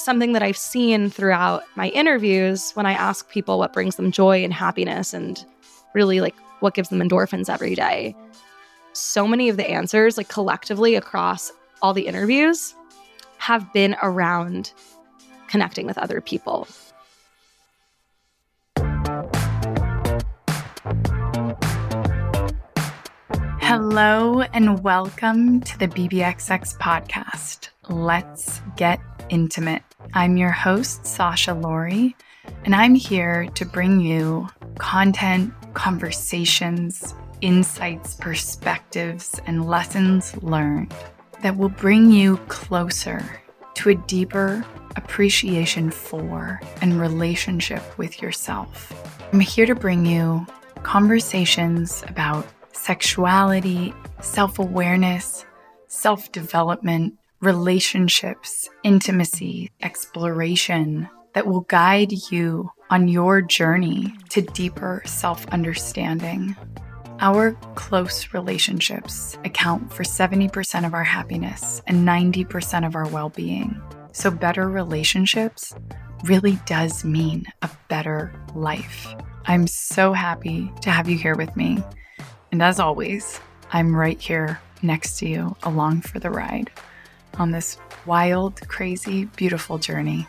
something that I've seen throughout my interviews when I ask people what brings them joy and happiness and really like what gives them endorphins every day. So many of the answers, like collectively across all the interviews, have been around connecting with other people. Hello and welcome to the BBXX podcast. Let's get intimate. I'm your host, Sasha Laurie, and I'm here to bring you content, conversations, insights, perspectives, and lessons learned that will bring you closer to a deeper appreciation for and relationship with yourself. I'm here to bring you conversations about sexuality, self awareness, self development, relationships, intimacy, exploration that will guide you on your journey to deeper self understanding. Our close relationships account for 70% of our happiness and 90% of our well being. So, better relationships really does mean a better life. I'm so happy to have you here with me. And as always, I'm right here next to you along for the ride on this wild, crazy, beautiful journey.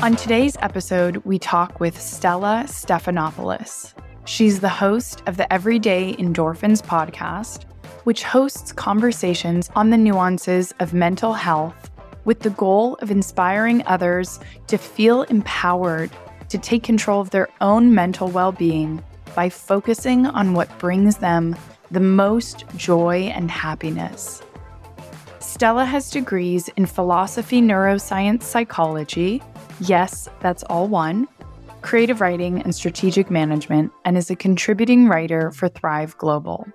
On today's episode, we talk with Stella Stephanopoulos. She's the host of the Everyday Endorphins podcast, which hosts conversations on the nuances of mental health with the goal of inspiring others to feel empowered to take control of their own mental well being by focusing on what brings them the most joy and happiness. Stella has degrees in philosophy, neuroscience, psychology. Yes, that's all one. Creative writing and strategic management, and is a contributing writer for Thrive Global.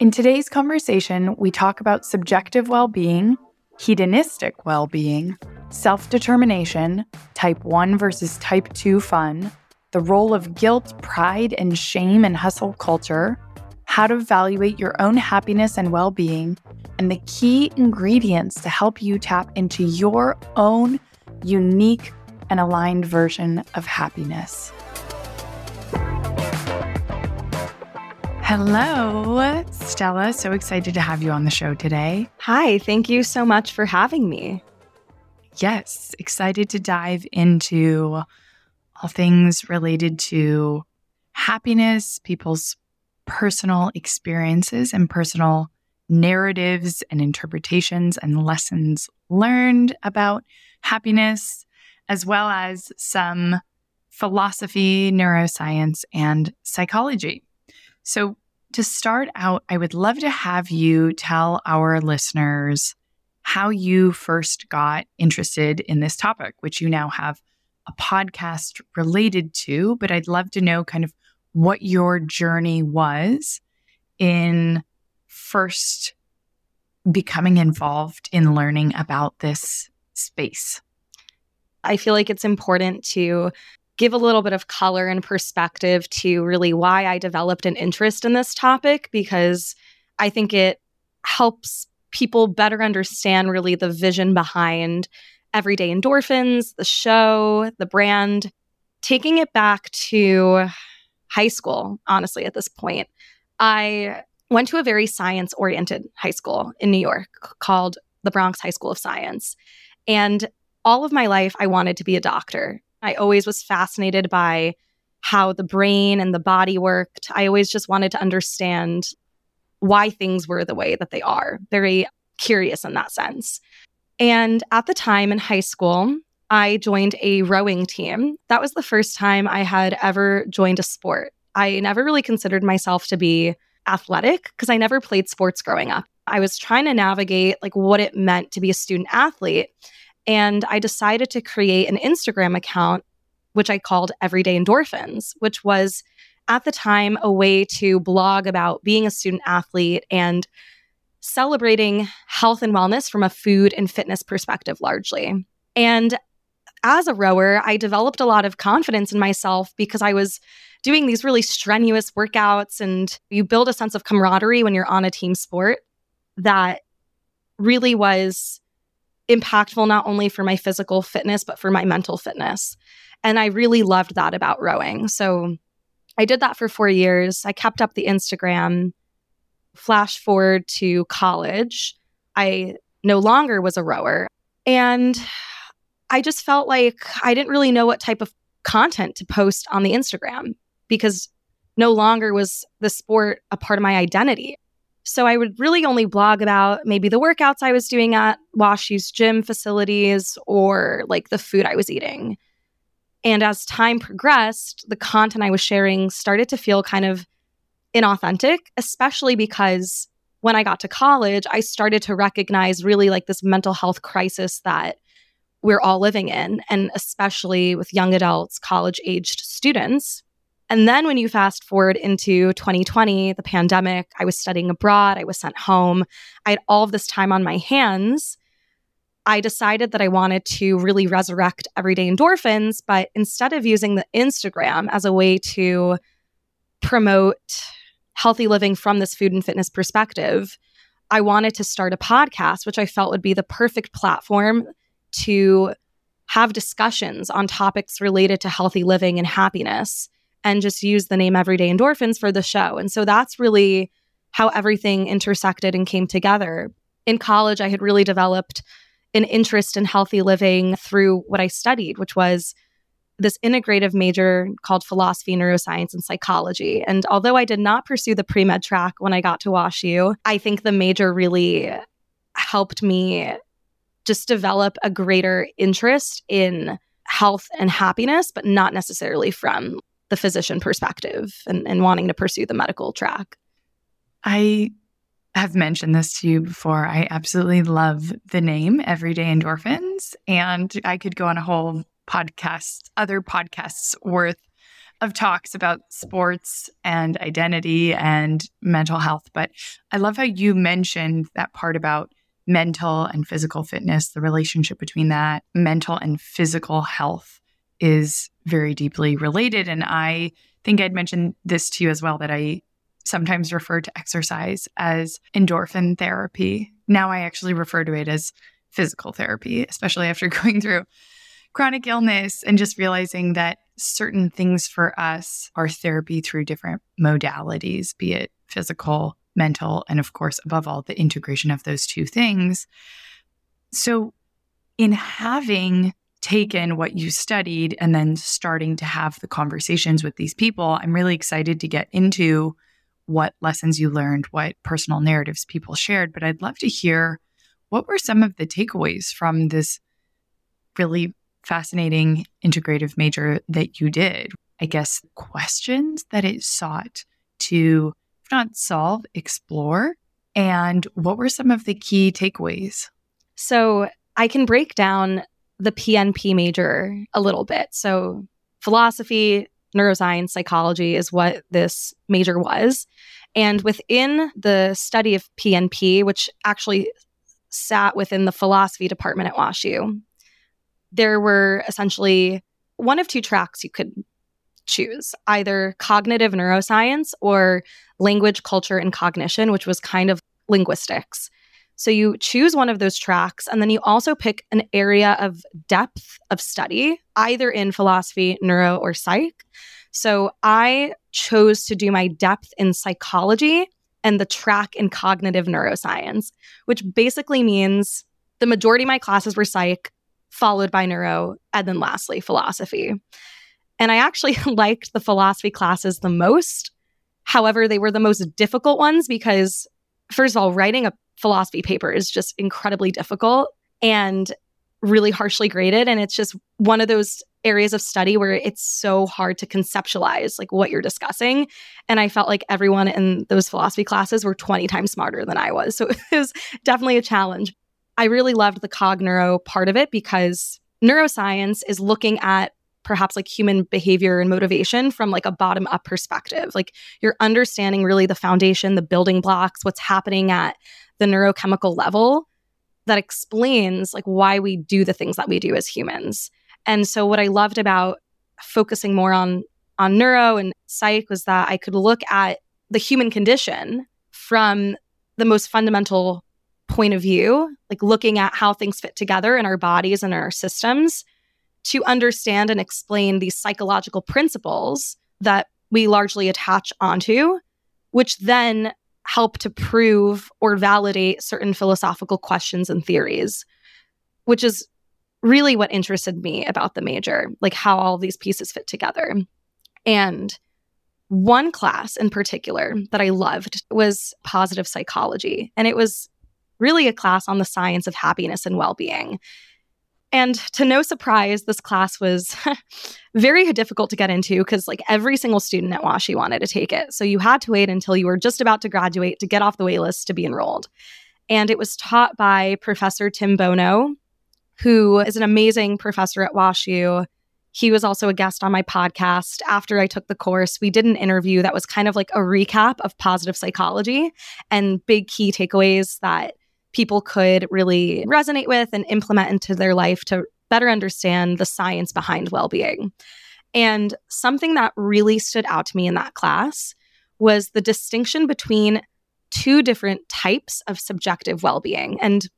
In today's conversation, we talk about subjective well being, hedonistic well being, self determination, type 1 versus type 2 fun, the role of guilt, pride, and shame in hustle culture, how to evaluate your own happiness and well being, and the key ingredients to help you tap into your own unique and aligned version of happiness. Hello, Stella. So excited to have you on the show today. Hi, thank you so much for having me. Yes, excited to dive into all things related to happiness, people's personal experiences and personal narratives and interpretations and lessons learned about happiness, as well as some philosophy, neuroscience, and psychology. So, to start out, I would love to have you tell our listeners how you first got interested in this topic, which you now have a podcast related to. But I'd love to know kind of what your journey was in first becoming involved in learning about this space. I feel like it's important to give a little bit of color and perspective to really why I developed an interest in this topic because I think it helps people better understand really the vision behind everyday endorphins, the show, the brand, taking it back to high school, honestly, at this point. I went to a very science oriented high school in New York called the Bronx High School of Science. And all of my life, I wanted to be a doctor. I always was fascinated by how the brain and the body worked. I always just wanted to understand why things were the way that they are. Very curious in that sense. And at the time in high school, I joined a rowing team. That was the first time I had ever joined a sport. I never really considered myself to be athletic because I never played sports growing up. I was trying to navigate like what it meant to be a student athlete. And I decided to create an Instagram account, which I called Everyday Endorphins, which was at the time a way to blog about being a student athlete and celebrating health and wellness from a food and fitness perspective largely. And as a rower, I developed a lot of confidence in myself because I was doing these really strenuous workouts and you build a sense of camaraderie when you're on a team sport that really was impactful not only for my physical fitness, but for my mental fitness. And I really loved that about rowing. So I did that for four years. I kept up the Instagram. Flash forward to college, I no longer was a rower. And I just felt like I didn't really know what type of content to post on the Instagram because no longer was the sport a part of my identity. So I would really only blog about maybe the workouts I was doing at WashU's gym facilities or like the food I was eating. And as time progressed, the content I was sharing started to feel kind of inauthentic, especially because when I got to college, I started to recognize really like this mental health crisis that we're all living in, and especially with young adults, college aged students. And then when you fast forward into 2020, the pandemic, I was studying abroad, I was sent home, I had all of this time on my hands. I decided that I wanted to really resurrect everyday endorphins, but instead of using the Instagram as a way to promote healthy living from this food and fitness perspective, I wanted to start a podcast, which I felt would be the perfect platform to have discussions on topics related to healthy living and happiness and just use the name Everyday Endorphins for the show. And so that's really how everything intersected and came together. In college, I had really developed an interest in healthy living through what I studied, which was this integrative major called philosophy, neuroscience, and psychology. And although I did not pursue the pre med track when I got to WashU, I think the major really helped me just develop a greater interest in health and happiness, but not necessarily from the physician perspective and, and wanting to pursue the medical track. I have mentioned this to you before. I absolutely love the name Everyday Endorphins. And I could go on a whole podcast, other podcasts worth of talks about sports and identity and mental health. But I love how you mentioned that part about mental and physical fitness, the relationship between that mental and physical health is very deeply related. And I think I'd mentioned this to you as well that I sometimes refer to exercise as endorphin therapy. Now I actually refer to it as physical therapy, especially after going through chronic illness and just realizing that certain things for us are therapy through different modalities, be it physical, mental, and of course, above all, the integration of those two things. So, in having taken what you studied and then starting to have the conversations with these people, I'm really excited to get into what lessons you learned, what personal narratives people shared. But I'd love to hear what were some of the takeaways from this really fascinating integrative major that you did? I guess questions that it sought to, not solve, explore. And what were some of the key takeaways? So I can break down the PNP major a little bit. So, philosophy, neuroscience, psychology is what this major was. And within the study of PNP, which actually sat within the philosophy department at WashU, there were essentially one of two tracks you could choose either cognitive neuroscience or language, culture, and cognition, which was kind of linguistics. So you choose one of those tracks, and then you also pick an area of depth of study, either in philosophy, neuro, or psych. So I chose to do my depth in psychology and the track in cognitive neuroscience, which basically means the majority of my classes were psych, followed by neuro, and then lastly, philosophy. And I actually liked the philosophy classes the most. However, they were the most difficult ones because, first of all, writing a philosophy paper is just incredibly difficult and really harshly graded. And it's just one of those areas of study where it's so hard to conceptualize like what you're discussing. And I felt like everyone in those philosophy classes were 20 times smarter than I was. So it was definitely a challenge. I really loved the cog neuro part of it because neuroscience is looking at perhaps like human behavior and motivation from like a bottom up perspective. Like you're understanding really the foundation, the building blocks, what's happening at the neurochemical level that explains like why we do the things that we do as humans. And so what I loved about focusing more on on neuro and psych was that I could look at the human condition from the most fundamental point of view, like looking at how things fit together in our bodies and our systems to understand and explain these psychological principles that we largely attach onto, which then help to prove or validate certain philosophical questions and theories, which is really what interested me about the major, like how all these pieces fit together. And one class in particular that I loved was positive psychology. And it was really a class on the science of happiness and well being. And to no surprise, this class was very difficult to get into because, like, every single student at WashU wanted to take it. So you had to wait until you were just about to graduate to get off the waitlist to be enrolled. And it was taught by Professor Tim Bono, who is an amazing professor at WashU. He was also a guest on my podcast. After I took the course, we did an interview that was kind of like a recap of positive psychology and big key takeaways that people could really resonate with and implement into their life to better understand the science behind well being. And something that really stood out to me in that class was the distinction between two different types of subjective well being. And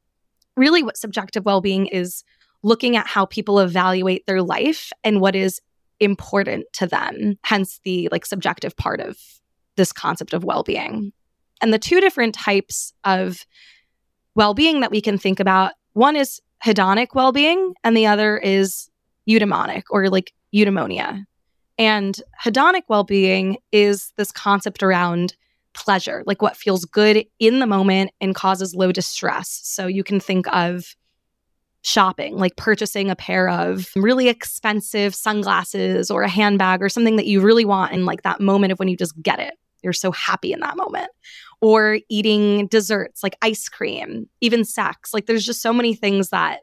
really, what subjective well being is looking at how people evaluate their life and what is important to them, hence the like subjective part of this concept of well being. And the two different types of well being that we can think about. One is hedonic well being, and the other is eudaimonic or like eudaimonia. And hedonic well being is this concept around pleasure, like what feels good in the moment and causes low distress. So you can think of shopping, like purchasing a pair of really expensive sunglasses or a handbag or something that you really want in like that moment of when you just get it. You're so happy in that moment or eating desserts like ice cream, even sex. Like there's just so many things that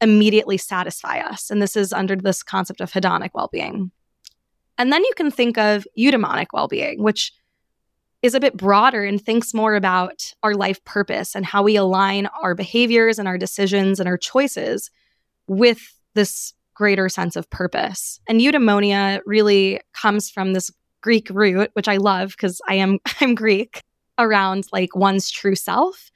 immediately satisfy us. And this is under this concept of hedonic well being. And then you can think of eudaimonic well being, which is a bit broader and thinks more about our life purpose and how we align our behaviors and our decisions and our choices with this greater sense of purpose. And eudaimonia really comes from this Greek root, which I love because I am I'm Greek, around like one's true self.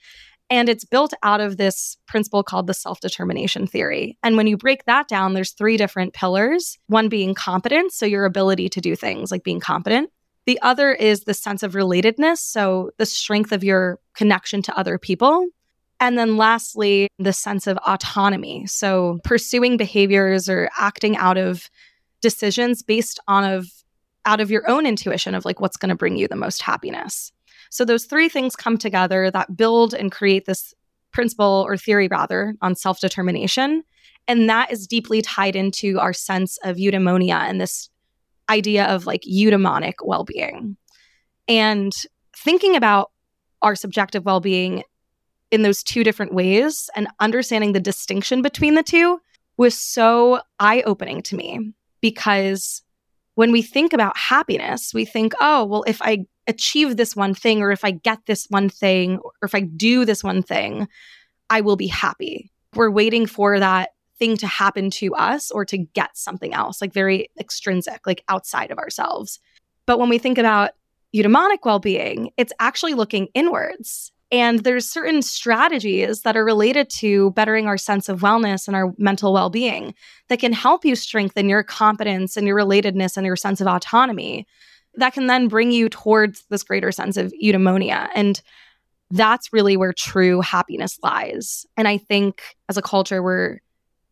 And it's built out of this principle called the self determination theory. And when you break that down, there's three different pillars one being competence, so your ability to do things like being competent. The other is the sense of relatedness, so the strength of your connection to other people. And then lastly, the sense of autonomy. So pursuing behaviors or acting out of decisions based on of out of your own intuition of like what's going to bring you the most happiness. So those three things come together that build and create this principle or theory rather on self-determination and that is deeply tied into our sense of eudaimonia and this idea of like eudaimonic well-being. And thinking about our subjective well-being in those two different ways and understanding the distinction between the two was so eye-opening to me because when we think about happiness, we think, oh, well, if I achieve this one thing, or if I get this one thing, or if I do this one thing, I will be happy. We're waiting for that thing to happen to us or to get something else, like very extrinsic, like outside of ourselves. But when we think about eudaimonic well being, it's actually looking inwards. And there's certain strategies that are related to bettering our sense of wellness and our mental well being that can help you strengthen your competence and your relatedness and your sense of autonomy that can then bring you towards this greater sense of eudaimonia. And that's really where true happiness lies. And I think as a culture, we're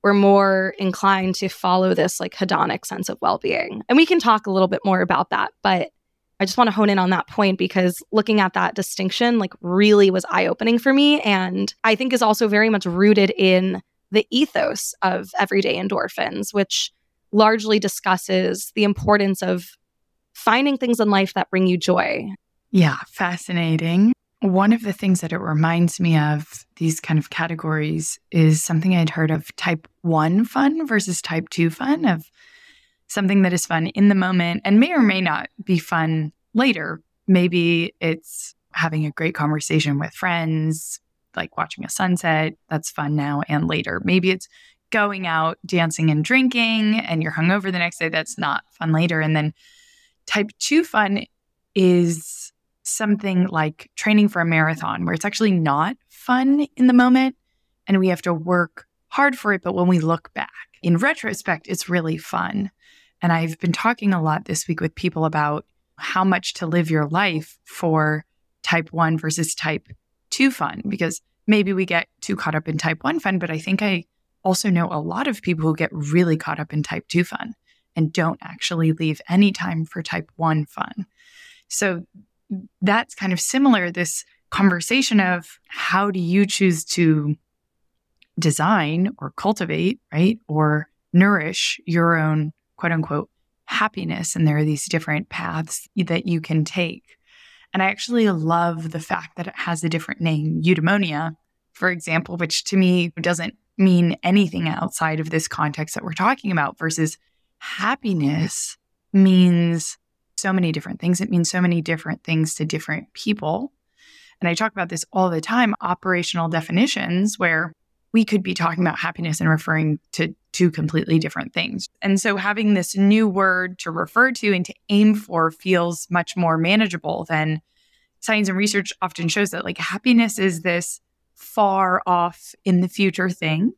we're more inclined to follow this like hedonic sense of well-being. And we can talk a little bit more about that, but I just want to hone in on that point because looking at that distinction like really was eye-opening for me and I think is also very much rooted in the ethos of everyday endorphins, which largely discusses the importance of finding things in life that bring you joy. Yeah, fascinating. One of the things that it reminds me of these kind of categories is something I'd heard of type 1 fun versus type 2 fun of something that is fun in the moment and may or may not be fun later. Maybe it's having a great conversation with friends, like watching a sunset. That's fun now and later. Maybe it's going out, dancing and drinking, and you're hungover the next day. That's not fun later. And then type 2 fun is something like training for a marathon where it's actually not fun in the moment and we have to work hard for it. But when we look back in retrospect, it's really fun. And I've been talking a lot this week with people about how much to live your life for type one versus type two fun, because maybe we get too caught up in type one fun. But I think I also know a lot of people who get really caught up in type two fun and don't actually leave any time for type one fun. So that's kind of similar this conversation of how do you choose to design or cultivate, right? Or nourish your own quote unquote happiness. And there are these different paths that you can take. And I actually love the fact that it has a different name, eudaimonia, for example, which to me doesn't mean anything outside of this context that we're talking about, versus happiness means so many different things. It means so many different things to different people. And I talk about this all the time operational definitions, where we could be talking about happiness and referring to two completely different things. And so having this new word to refer to and to aim for feels much more manageable than science and research often shows that like happiness is this far off in the future thing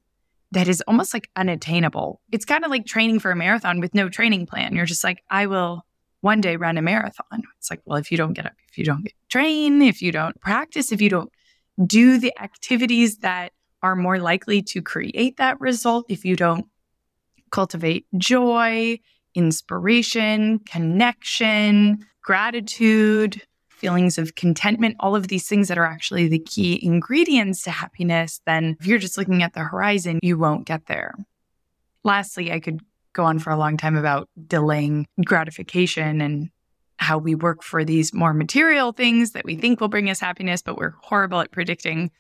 that is almost like unattainable. It's kind of like training for a marathon with no training plan. You're just like, I will one day run a marathon. It's like, well, if you don't get up, if you don't get train, if you don't practice, if you don't do the activities that are more likely to create that result if you don't cultivate joy, inspiration, connection, gratitude, feelings of contentment, all of these things that are actually the key ingredients to happiness, then if you're just looking at the horizon, you won't get there. Lastly, I could go on for a long time about delaying gratification and how we work for these more material things that we think will bring us happiness, but we're horrible at predicting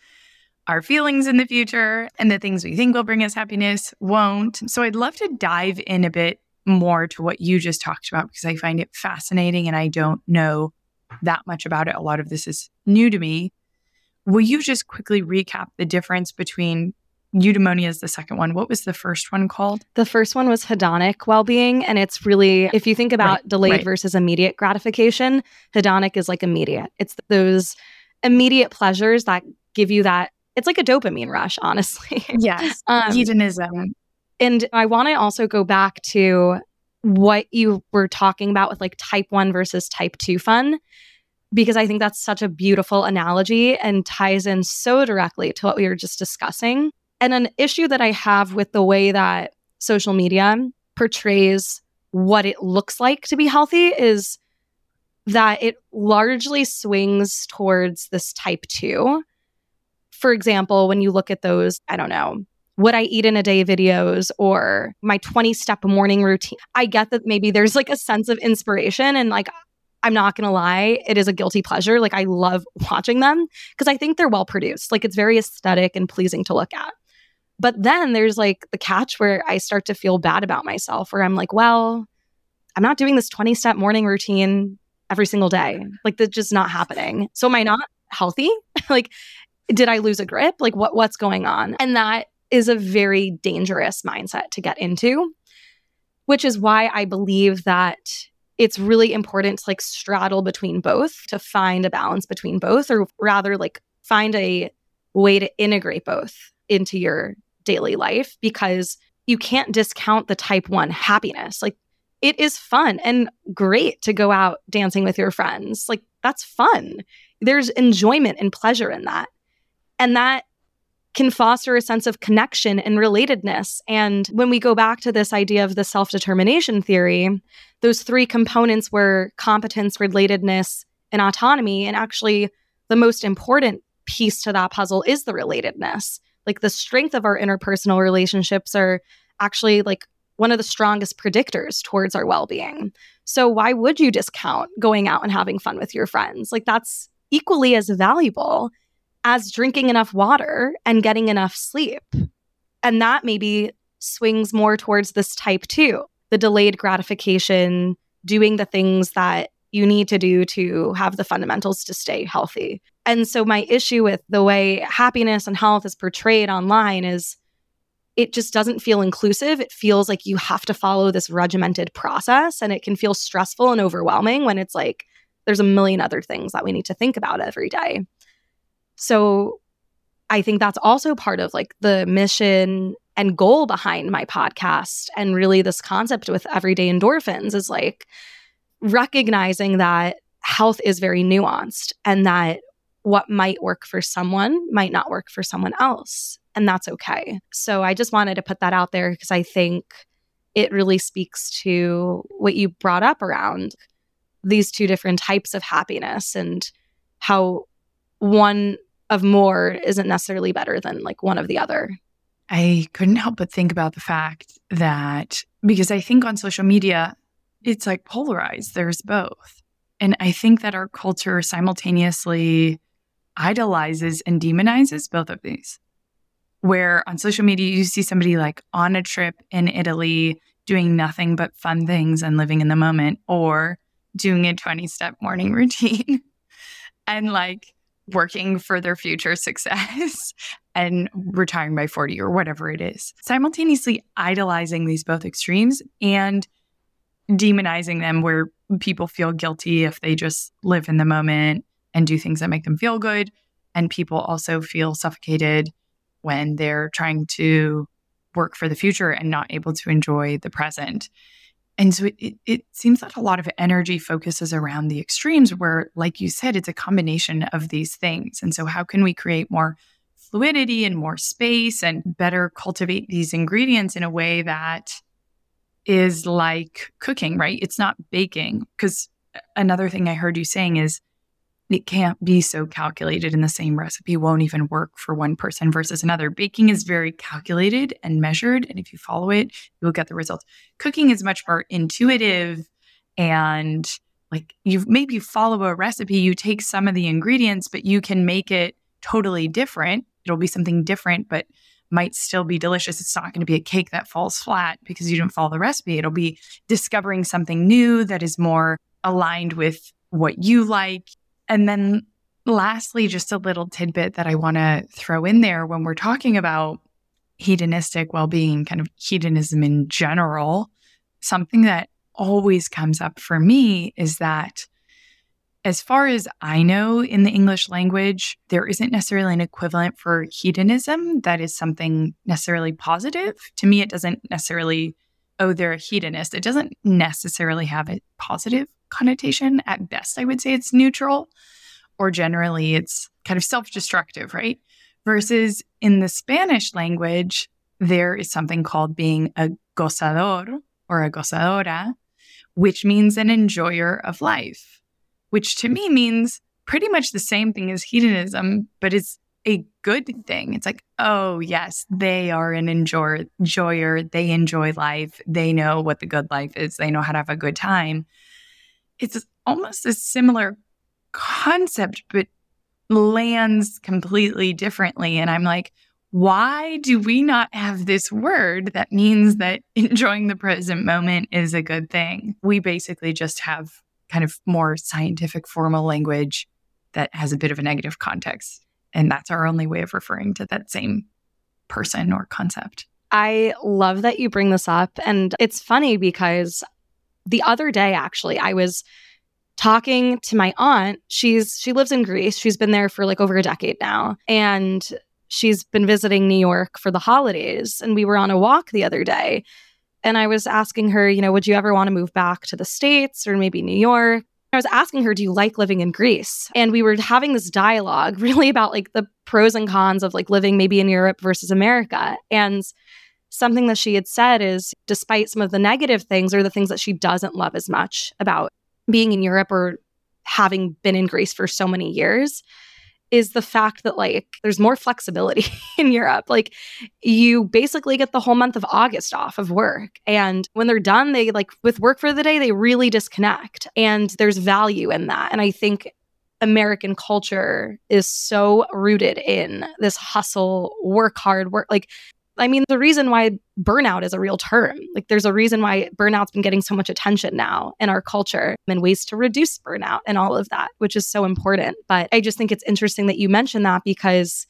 our feelings in the future and the things we think will bring us happiness won't. So I'd love to dive in a bit more to what you just talked about because I find it fascinating and I don't know that much about it. A lot of this is new to me. Will you just quickly recap the difference between eudaimonia is the second one. What was the first one called? The first one was hedonic well-being and it's really if you think about right, delayed right. versus immediate gratification, hedonic is like immediate. It's those immediate pleasures that give you that it's like a dopamine rush, honestly. Yes. um, hedonism. And I want to also go back to what you were talking about with like type 1 versus type 2 fun because I think that's such a beautiful analogy and ties in so directly to what we were just discussing. And an issue that I have with the way that social media portrays what it looks like to be healthy is that it largely swings towards this type 2 for example, when you look at those, I don't know, what I eat in a day videos or my 20 step morning routine, I get that maybe there's like a sense of inspiration and like, I'm not going to lie, it is a guilty pleasure. Like, I love watching them because I think they're well produced. Like, it's very aesthetic and pleasing to look at. But then there's like the catch where I start to feel bad about myself, where I'm like, well, I'm not doing this 20 step morning routine every single day. Like, that's just not happening. So, am I not healthy? like, did I lose a grip? Like what what's going on? And that is a very dangerous mindset to get into, which is why I believe that it's really important to like straddle between both to find a balance between both or rather like find a way to integrate both into your daily life because you can't discount the type 1 happiness. Like it is fun and great to go out dancing with your friends. Like that's fun. There's enjoyment and pleasure in that. And that can foster a sense of connection and relatedness. And when we go back to this idea of the self determination theory, those three components were competence, relatedness, and autonomy. And actually, the most important piece to that puzzle is the relatedness. Like the strength of our interpersonal relationships are actually like one of the strongest predictors towards our well being. So, why would you discount going out and having fun with your friends? Like, that's equally as valuable as drinking enough water and getting enough sleep. And that maybe swings more towards this type two, the delayed gratification, doing the things that you need to do to have the fundamentals to stay healthy. And so, my issue with the way happiness and health is portrayed online is it just doesn't feel inclusive. It feels like you have to follow this regimented process, and it can feel stressful and overwhelming when it's like, there's a million other things that we need to think about every day. So I think that's also part of like the mission and goal behind my podcast and really this concept with everyday endorphins is like recognizing that health is very nuanced and that what might work for someone might not work for someone else and that's okay. So I just wanted to put that out there because I think it really speaks to what you brought up around these two different types of happiness and how one of more isn't necessarily better than like one of the other. I couldn't help but think about the fact that because I think on social media, it's like polarized, there's both. And I think that our culture simultaneously idolizes and demonizes both of these. Where on social media, you see somebody like on a trip in Italy doing nothing but fun things and living in the moment, or doing a 20 step morning routine and like working for their future success and retiring by 40 or whatever it is. Simultaneously idolizing these both extremes and demonizing them where people feel guilty if they just live in the moment and do things that make them feel good. And people also feel suffocated when they're trying to work for the future and not able to enjoy the present. And so it, it, seems that a lot of energy focuses around the extremes, where, like you said, it's a combination of these things. And so, how can we create more fluidity and more space and better cultivate these ingredients in a way that is like cooking, right? It's not baking. Because another thing I heard you saying is it can't be so calculated in the same recipe won't even work for one person versus another. Baking is very calculated and measured and if you follow it you'll get the results. Cooking is much more intuitive and like you maybe follow a recipe you take some of the ingredients but you can make it totally different. It'll be something different but might still be delicious. It's not going to be a cake that falls flat because you didn't follow the recipe. It'll be discovering something new that is more aligned with what you like and then lastly, just a little tidbit that I want to throw in there when we're talking about hedonistic well being, kind of hedonism in general, something that always comes up for me is that as far as I know in the English language, there isn't necessarily an equivalent for hedonism that is something necessarily positive. To me, it doesn't necessarily, oh, they're a hedonist. It doesn't necessarily have a positive connotation. At best, I would say it's neutral, or generally it's kind of self destructive, right? Versus in the Spanish language, there is something called being a gozador or a gozadora, which means an enjoyer of life, which to me means pretty much the same thing as hedonism, but it's a good thing. It's like, oh, yes, they are an enjoyer, enjoyer. They enjoy life. They know what the good life is. They know how to have a good time it's almost a similar concept, but lands completely differently. And I'm like, why do we not have this word that means that enjoying the present moment is a good thing? We basically just have kind of more scientific formal language that has a bit of a negative context. And that's our only way of referring to that same person or concept. I love that you bring this up. And it's funny because the other day actually i was talking to my aunt. She's she lives in greece. She's been there for like over a decade now. And she's been visiting new york for the holidays. And we were on a walk the other day. And i was asking her you know would you ever want to move back to the states or maybe new york? I was asking her, do you like living in Greece? And we were having this dialogue really about like the pros and cons of like living maybe in Europe versus America. And something that she had said is despite some of the negative things or the things that she doesn't love as much about being in Europe or having been in Greece for so many years is the fact that like there's more flexibility in Europe. Like you basically get the whole month of August off of work. And when they're done, they like with work for the day, they really disconnect. And there's value in that. And I think American culture is so rooted in this hustle, work hard, work like I mean, the reason why burnout is a real term. Mm-hmm. Like, there's a reason why burnout's been getting so much attention now in our culture and ways to reduce burnout and all of that, which is so important. But I just think it's interesting that you mentioned that because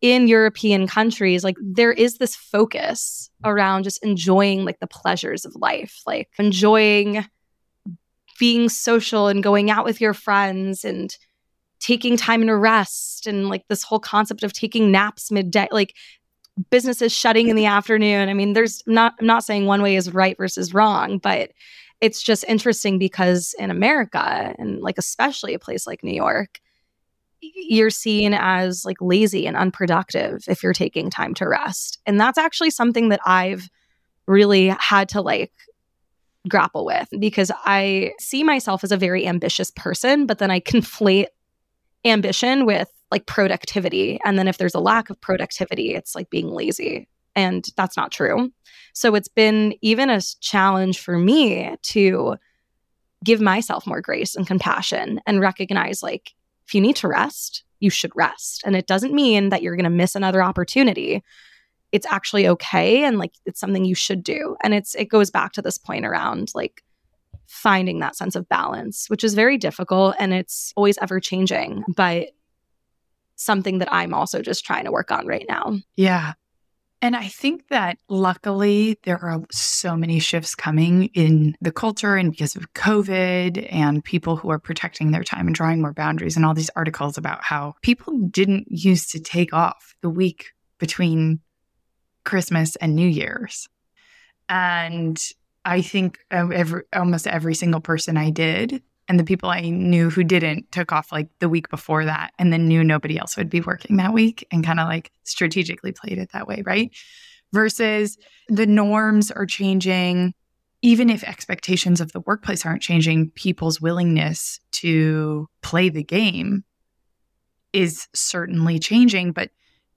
in European countries, like, there is this focus around just enjoying like the pleasures of life, like enjoying being social and going out with your friends and taking time to rest and like this whole concept of taking naps midday like businesses shutting in the afternoon. I mean there's not i'm not saying one way is right versus wrong but it's just interesting because in america and like especially a place like new york you're seen as like lazy and unproductive if you're taking time to rest. And that's actually something that i've really had to like grapple with because I see myself as a very ambitious person, but then I conflate ambition with like productivity. And then if there's a lack of productivity, it's like being lazy. And that's not true. So it's been even a challenge for me to give myself more grace and compassion and recognize like, if you need to rest, you should rest. And it doesn't mean that you're going to miss another opportunity. It's actually okay. And like, it's something you should do. And it's, it goes back to this point around like, finding that sense of balance, which is very difficult and it's always ever changing, but something that I'm also just trying to work on right now. Yeah. And I think that luckily there are so many shifts coming in the culture and because of COVID and people who are protecting their time and drawing more boundaries and all these articles about how people didn't used to take off the week between Christmas and New Year's. And I think um, every, almost every single person I did and the people I knew who didn't took off like the week before that and then knew nobody else would be working that week and kind of like strategically played it that way, right? Versus the norms are changing. Even if expectations of the workplace aren't changing, people's willingness to play the game is certainly changing, but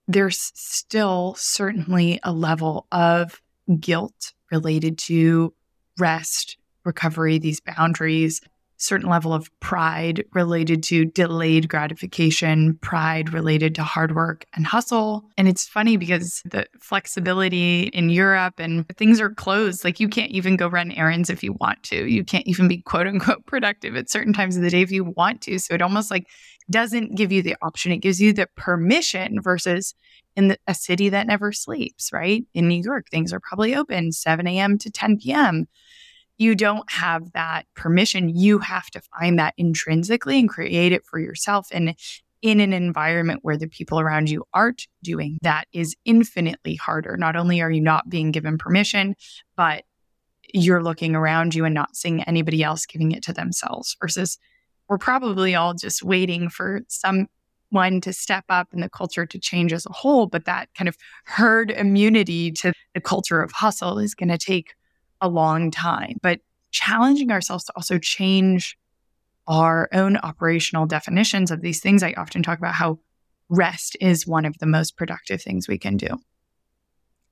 there's still certainly a level of guilt related to rest, recovery, these boundaries, certain level of pride related to delayed gratification, pride related to hard work and hustle. And it's funny because the flexibility in Europe and things are closed. Like you can't even go run errands if you want to. You can't even be quote unquote productive at certain times of the day if you want to. So it almost like doesn't give you the option. It gives you the permission versus in the, a city that never sleeps, right? In New York, things are probably open 7 a.m. to 10 p.m you don't have that permission. You have to find that intrinsically and create it for yourself. And in an environment where the people around you aren't doing that is infinitely harder. Not only are you not being given permission, but you're looking around you and not seeing anybody else giving it to themselves versus we're probably all just waiting for someone to step up and the culture to change as a whole. But that kind of herd immunity to the culture of hustle is going to take a long time, but challenging ourselves to also change our own operational definitions of these things. I often talk about how rest is one of the most productive things we can do.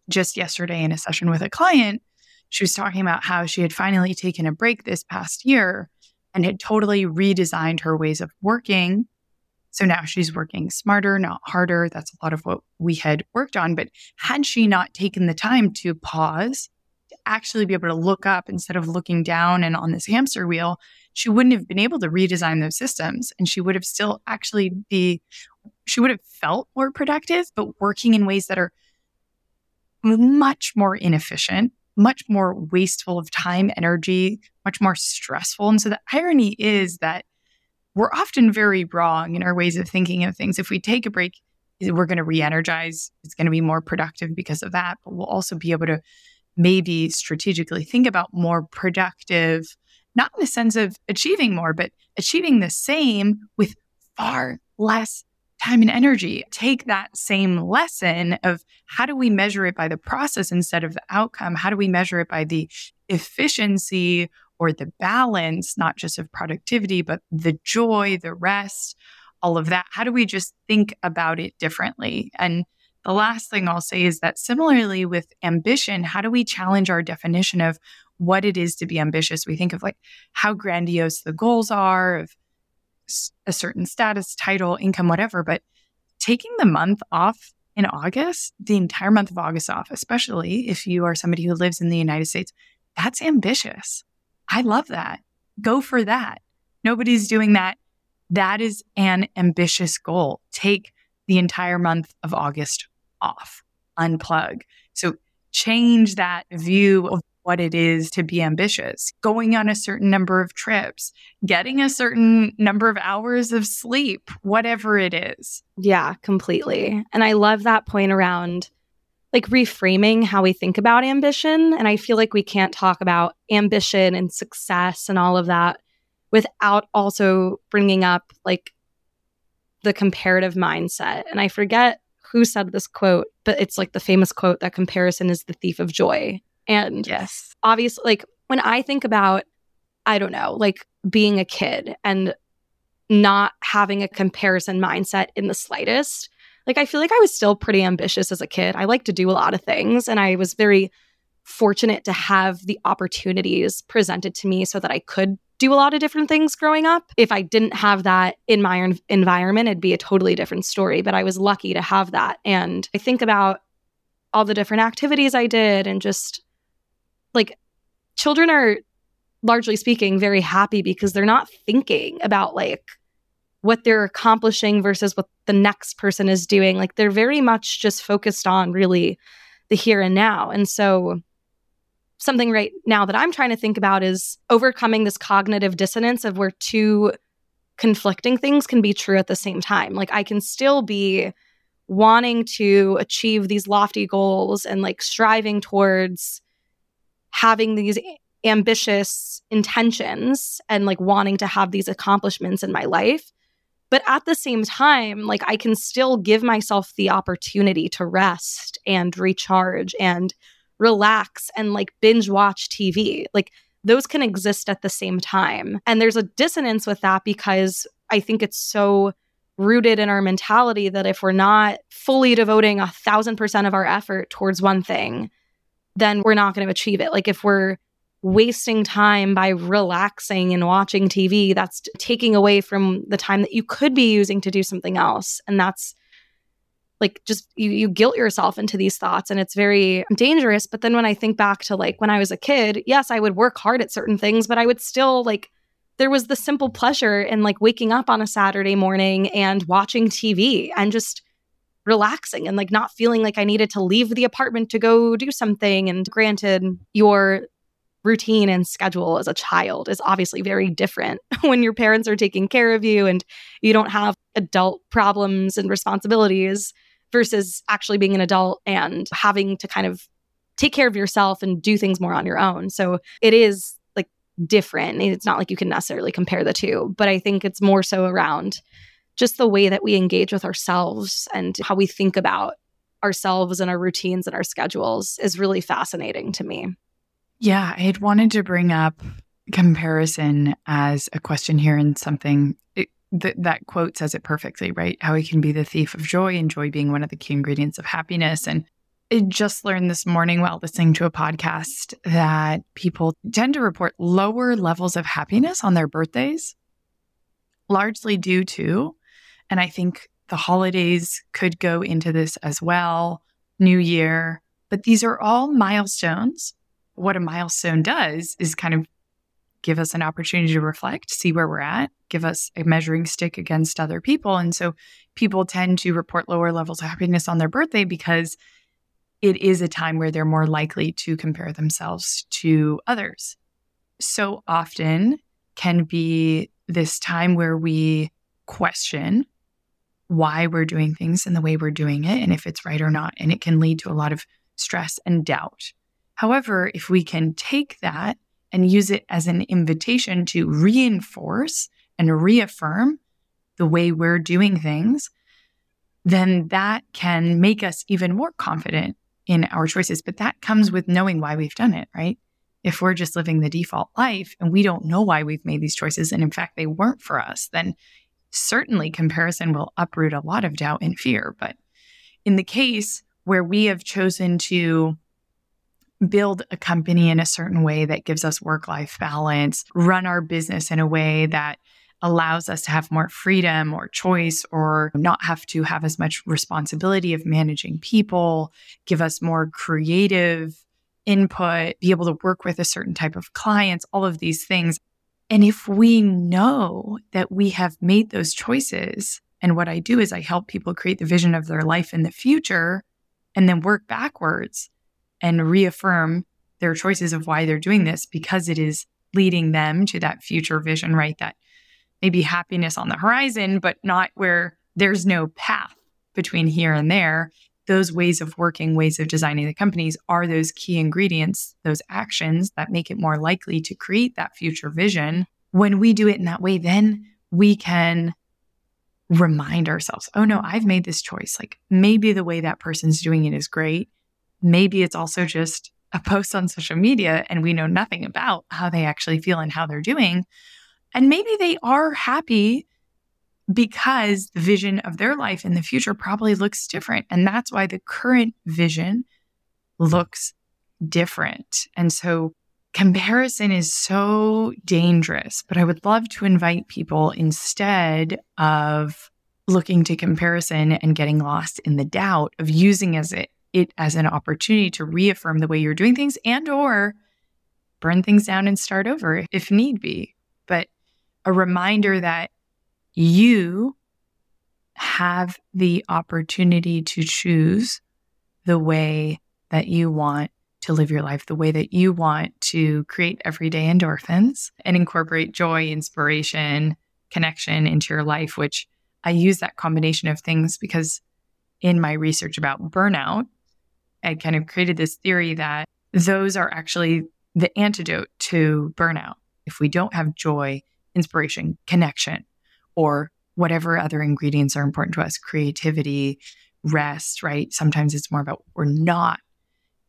Just yesterday in a session with a client, she was talking about how she had finally taken a break this past year and had totally redesigned her ways of working. So now she's working smarter, not harder. That's a lot of what we had worked on. But had she not taken the time to pause actually be able to look up instead of looking down and on this hamster wheel, she wouldn't have been able to redesign those systems and she would have still actually be she would have felt more productive but working in ways that are much more inefficient much more wasteful of time energy much more stressful. And so the irony is that we're often very wrong in our ways of thinking of things. If we take a break we're going to re-energize it's going to be more productive because of that but we'll also be able to maybe strategically think about more productive, not in the sense of achieving more, but achieving the same with far less time and energy. Take that same lesson of how do we measure it by the process instead of the outcome? How do we measure it by the efficiency or the balance, not just of productivity, but the joy, the rest, all of that? How do we just think about it differently? And the last thing I'll say is that similarly with ambition, how do we challenge our definition of what it is to be ambitious? We think of like how grandiose the goals are of a certain status, title, income, whatever, but taking the month off in August, the entire month of August off, especially if you are somebody who lives in the United States, that's ambitious. I love that. Go for that. Nobody's doing that. That is an ambitious goal. Take the entire month of August off, unplug. So change that view of what it is to be ambitious, going on a certain number of trips, getting a certain number of hours of sleep, whatever it is. Yeah, completely. And I love that point around like reframing how we think about ambition. And I feel like we can't talk about ambition and success and all of that without also bringing up like the comparative mindset. And I forget who said this quote, but it's like the famous quote that comparison is the thief of joy. And yes, obviously, like when I think about, I don't know, like being a kid and not having a comparison mindset in the slightest, like I feel like I was still pretty ambitious as a kid. I like to do a lot of things and I was very fortunate to have the opportunities presented to me so that I could do a lot of different things growing up. If I didn't have that in my environment, it'd be a totally different story. But I was lucky to have that. And I think about all the different activities I did and just like children are largely speaking very happy because they're not thinking about like what they're accomplishing versus what the next person is doing. Like they're very much just focused on really the here and now. And so something right now that I'm trying to think about is overcoming this cognitive dissonance of where two conflicting things can be true at the same time. Like I can still be wanting to achieve these lofty goals and like striving towards having these ambitious intentions and like wanting to have these accomplishments in my life. But at the same time, like I can still give myself the opportunity to rest and recharge and relax and like binge watch TV. Like those can exist at the same time. And there's a dissonance with that because I think it's so rooted in our mentality that if we're not fully devoting a thousand percent of our effort towards one thing, then we're not going to achieve it. Like if we're wasting time by relaxing and watching TV, that's taking away from the time that you could be using to do something else. And that's like just you you guilt yourself into these thoughts and it's very dangerous. But then when i think back to like when i was a kid yes i would work hard at certain things but i would still like there was the simple pleasure in like waking up on a saturday morning and watching tv and just relaxing and like not feeling like i needed to leave the apartment to go do something. And granted your routine and schedule as a child is obviously very different when your parents are taking care of you and you don't have adult problems and responsibilities versus actually being an adult and having to kind of take care of yourself and do things more on your own. So it is like different. It's not like you can necessarily compare the two, but I think it's more so around just the way that we engage with ourselves and how we think about ourselves and our routines and our schedules is really fascinating to me. Yeah, I had wanted to bring up comparison as a question here and something it, th- that quote says it perfectly, right? How he can be the thief of joy and joy being one of the key ingredients of happiness. And I just learned this morning while listening to a podcast that people tend to report lower levels of happiness on their birthdays, largely due to, and I think the holidays could go into this as well, New Year, but these are all milestones. What a milestone does is kind of give us an opportunity to reflect, see where we're at, give us a measuring stick against other people. And so people tend to report lower levels of happiness on their birthday because it is a time where they're more likely to compare themselves to others. So often can be this time where we question why we're doing things and the way we're doing it and if it's right or not. And it can lead to a lot of stress and doubt. However, if we can take that and use it as an invitation to reinforce and reaffirm the way we're doing things, then that can make us even more confident in our choices. But that comes with knowing why we've done it, right? If we're just living the default life and we don't know why we've made these choices, and in fact, they weren't for us, then certainly comparison will uproot a lot of doubt and fear. But in the case where we have chosen to build a company in a certain way that gives us work life balance, run our business in a way that allows us to have more freedom or choice or not have to have as much responsibility of managing people, give us more creative input, be able to work with a certain type of clients, all of these things. And if we know that we have made those choices, and what I do is I help people create the vision of their life in the future and then work backwards and reaffirm their choices of why they're doing this because it is leading them to that future vision, right? That maybe happiness on the horizon, but not where there's no path between here and there. Those ways of working, ways of designing the companies are those key ingredients, those actions that make it more likely to create that future vision. When we do it in that way, then we can remind ourselves, oh no, I've made this choice. Like maybe the way that person's doing it is great. Maybe it's also just a post on social media and we know nothing about how they actually feel and how they're doing. And maybe they are happy because the vision of their life in the future probably looks different. And that's why the current vision looks different. And so comparison is so dangerous, but I would love to invite people instead of looking to comparison and getting lost in the doubt of using as it, it as an opportunity to reaffirm the way you're doing things and or burn things down and start over if need be. But a reminder that you have the opportunity to choose the way that you want to live your life the way that you want to create everyday endorphins and incorporate joy, inspiration, connection into your life, which I use that combination of things because in my research about burnout, I kind of created this theory that those are actually the antidote to burnout. If we don't have joy, inspiration, connection, or whatever other ingredients are important to us, creativity, rest, right? Sometimes it's more about we're not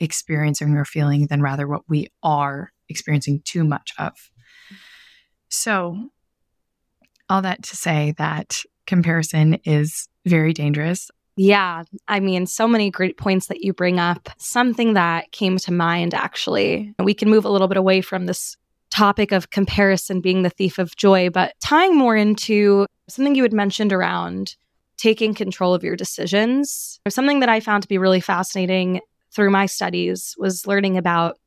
experiencing or feeling than rather what we are experiencing too much of. So, all that to say that comparison is very dangerous. Yeah, I mean, so many great points that you bring up. Something that came to mind actually, we can move a little bit away from this topic of comparison being the thief of joy, but tying more into something you had mentioned around taking control of your decisions. Something that I found to be really fascinating through my studies was learning about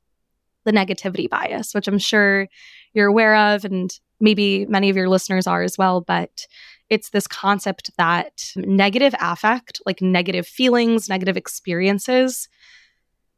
the negativity bias, which I'm sure you're aware of, and maybe many of your listeners are as well. But it's this concept that negative affect, like negative feelings, negative experiences,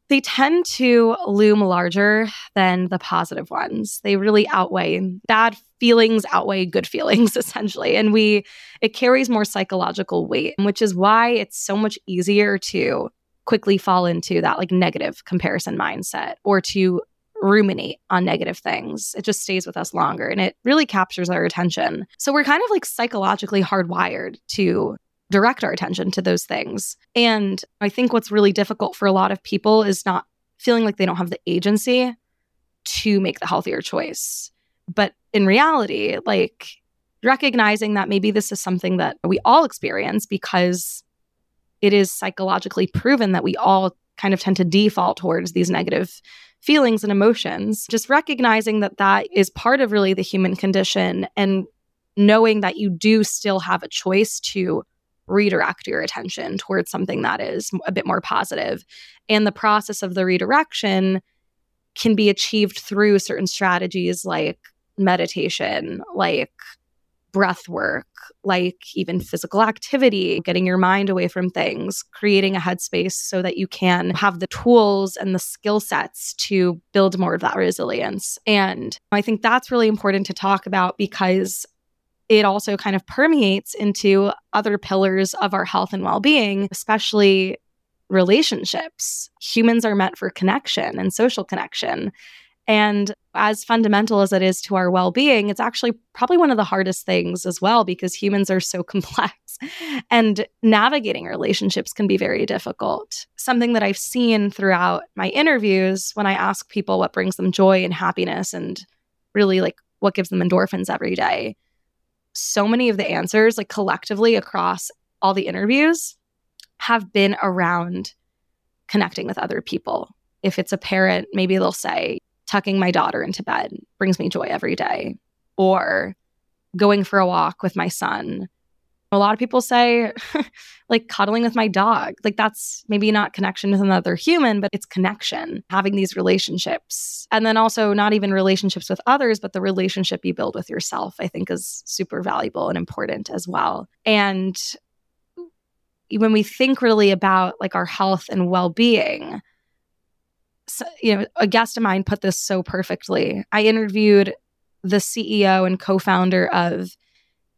they tend to loom larger than the positive ones. They really outweigh bad feelings outweigh good feelings essentially and we it carries more psychological weight which is why it's so much easier to quickly fall into that like negative comparison mindset or to ruminate on negative things. It just stays with us longer and it really captures our attention. So we're kind of like psychologically hardwired to direct our attention to those things. And I think what's really difficult for a lot of people is not feeling like they don't have the agency to make the healthier choice. But in reality, like recognizing that maybe this is something that we all experience because it is psychologically proven that we all kind of tend to default towards these negative feelings and emotions. Just recognizing that that is part of really the human condition and knowing that you do still have a choice to redirect your attention towards something that is a bit more positive. And the process of the redirection can be achieved through certain strategies like meditation, like breath work, like even physical activity, getting your mind away from things, creating a headspace so that you can have the tools and the skill sets to build more of that resilience. And I think that's really important to talk about because it also kind of permeates into other pillars of our health and well being, especially relationships. Humans are meant for connection and social connection. And as fundamental as it is to our well being, it's actually probably one of the hardest things as well because humans are so complex and navigating relationships can be very difficult. Something that I've seen throughout my interviews when I ask people what brings them joy and happiness and really like what gives them endorphins every day. So many of the answers, like collectively across all the interviews, have been around connecting with other people. If it's a parent, maybe they'll say, tucking my daughter into bed brings me joy every day, or going for a walk with my son. A lot of people say, like, cuddling with my dog. Like, that's maybe not connection with another human, but it's connection, having these relationships. And then also, not even relationships with others, but the relationship you build with yourself, I think is super valuable and important as well. And when we think really about like our health and well being, you know, a guest of mine put this so perfectly. I interviewed the CEO and co founder of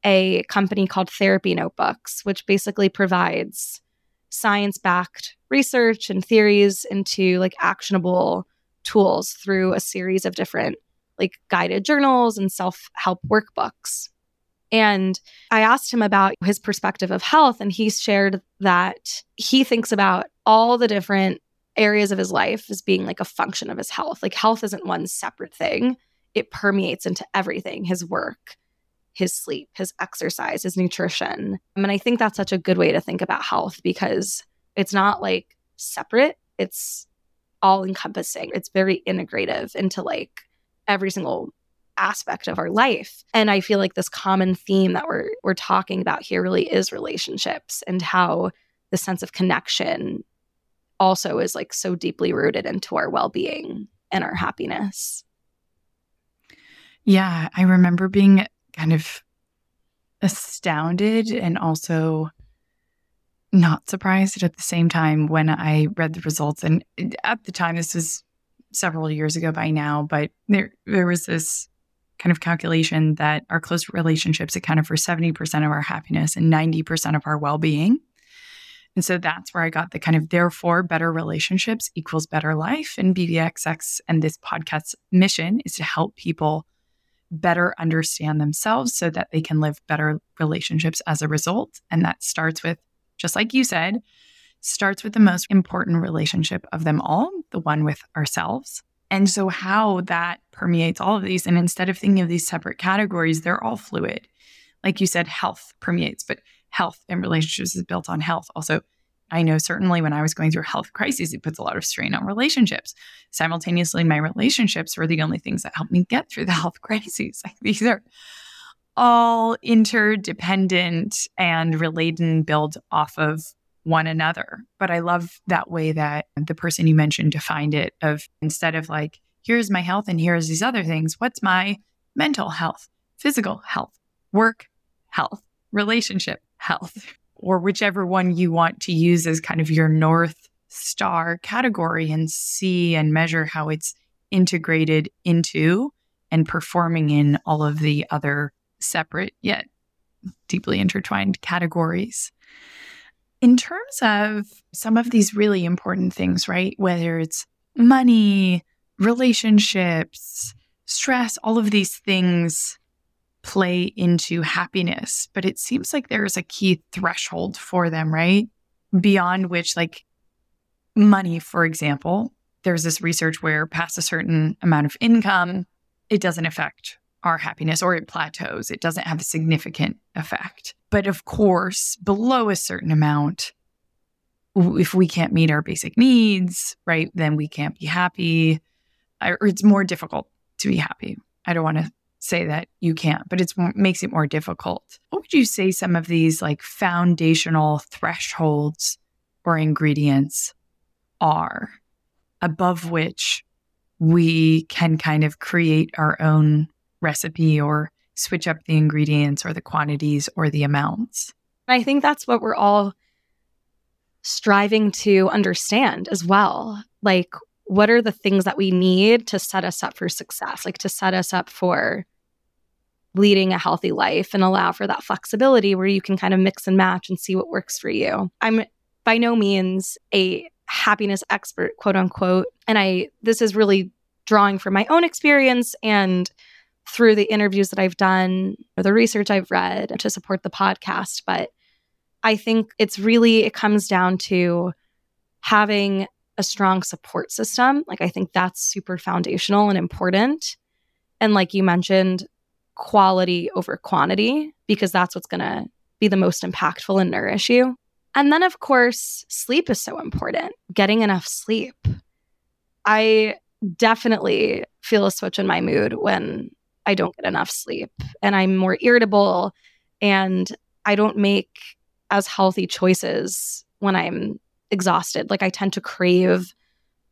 a company called Therapy Notebooks, which basically provides science backed research and theories into like actionable tools through a series of different like guided journals and self help workbooks. And I asked him about his perspective of health, and he shared that he thinks about all the different areas of his life as being like a function of his health. Like, health isn't one separate thing, it permeates into everything his work, his sleep, his exercise, his nutrition. I mean, I think that's such a good way to think about health because it's not like separate, it's all encompassing. It's very integrative into like every single aspect of our life. And I feel like this common theme that we're we're talking about here really is relationships and how the sense of connection also is like so deeply rooted into our well-being and our happiness. Yeah, I remember being kind of astounded and also not surprised at the same time when I read the results. And uh, at the time, this was several years ago by now, but there there was this kind of calculation that our close relationships accounted for 70% of our happiness and 90% of our well-being. And so that's where I got the kind of therefore better relationships equals better life. And BBXX and this podcast's mission is to help people better understand themselves so that they can live better relationships as a result. And that starts with, just like you said, starts with the most important relationship of them all, the one with ourselves. And so, how that permeates all of these, and instead of thinking of these separate categories, they're all fluid. Like you said, health permeates, but health and relationships is built on health. Also, I know certainly when I was going through health crises, it puts a lot of strain on relationships. Simultaneously, my relationships were the only things that helped me get through the health crises. These are all interdependent and related and build off of one another. But I love that way that the person you mentioned defined it of instead of like, here's my health and here's these other things, what's my mental health, physical health, work health, relationship health, or whichever one you want to use as kind of your North Star category and see and measure how it's integrated into and performing in all of the other separate yet deeply intertwined categories. In terms of some of these really important things, right? Whether it's money, relationships, stress, all of these things play into happiness. But it seems like there's a key threshold for them, right? Beyond which, like money, for example, there's this research where past a certain amount of income, it doesn't affect our happiness or it plateaus. It doesn't have a significant effect. But of course, below a certain amount, if we can't meet our basic needs, right, then we can't be happy, it's more difficult to be happy. I don't want to say that you can't, but it makes it more difficult. What would you say some of these like foundational thresholds or ingredients are above which we can kind of create our own recipe or switch up the ingredients or the quantities or the amounts. I think that's what we're all striving to understand as well. Like, what are the things that we need to set us up for success, like to set us up for leading a healthy life and allow for that flexibility where you can kind of mix and match and see what works for you. I'm by no means a happiness expert, quote unquote. And I, this is really drawing from my own experience and through the interviews that I've done or the research I've read to support the podcast. But I think it's really, it comes down to having a strong support system. Like, I think that's super foundational and important. And like you mentioned, quality over quantity, because that's what's going to be the most impactful and nourish you. And then, of course, sleep is so important, getting enough sleep. I definitely feel a switch in my mood when I don't get enough sleep and I'm more irritable and I don't make as healthy choices when I'm exhausted. Like I tend to crave,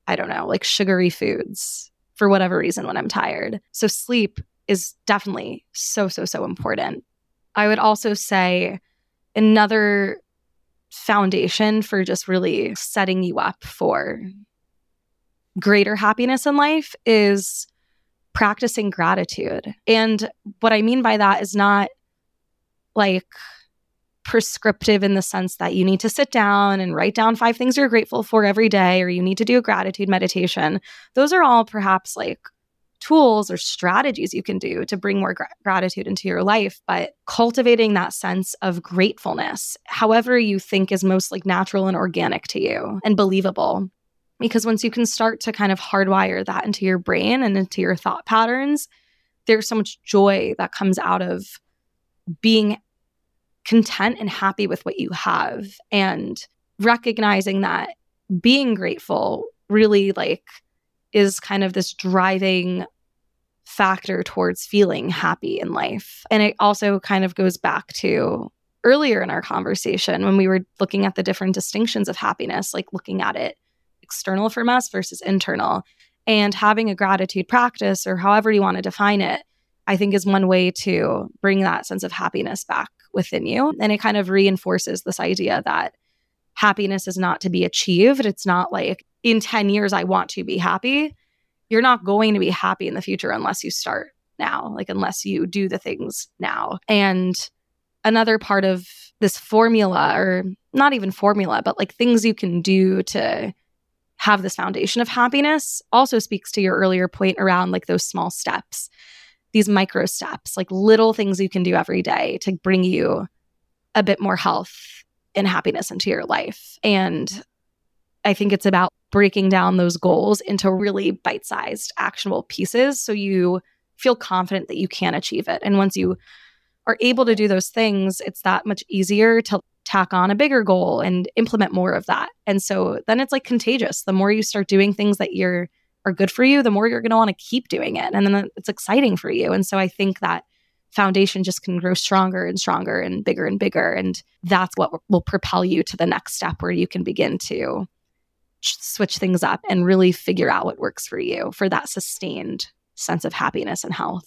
I don't know, like sugary foods for whatever reason when I'm tired. So sleep is definitely so, so, so important. I would also say another foundation for just really setting you up for greater happiness in life is practicing gratitude. And what I mean by that is not like prescriptive in the sense that you need to sit down and write down five things you're grateful for every day, or you need to do a gratitude meditation. Those are all perhaps like tools or strategies you can do to bring more gra- gratitude into your life but cultivating that sense of gratefulness however you think is most like natural and organic to you and believable. Because once you can start to kind of hardwire that into your brain and into your thought patterns there's so much joy that comes out of being content and happy with what you have and recognizing that being grateful really like is kind of this driving factor towards feeling happy in life. And it also kind of goes back to earlier in our conversation when we were looking at the different distinctions of happiness, like looking at it external from us versus internal. And having a gratitude practice, or however you want to define it, I think is one way to bring that sense of happiness back within you. And it kind of reinforces this idea that happiness is not to be achieved. It's not like in 10 years, I want to be happy. You're not going to be happy in the future unless you start now, like, unless you do the things now. And another part of this formula, or not even formula, but like things you can do to have this foundation of happiness also speaks to your earlier point around like those small steps, these micro steps, like little things you can do every day to bring you a bit more health and happiness into your life. And I think it's about breaking down those goals into really bite sized, actionable pieces so you feel confident that you can achieve it. And once you are able to do those things, it's that much easier to tack on a bigger goal and implement more of that. And so then it's like contagious. The more you start doing things that you're are good for you, the more you're going to want to keep doing it. And then it's exciting for you. And so I think that foundation just can grow stronger and stronger and bigger and bigger. And that's what will propel you to the next step where you can begin to switch things up and really figure out what works for you for that sustained sense of happiness and health.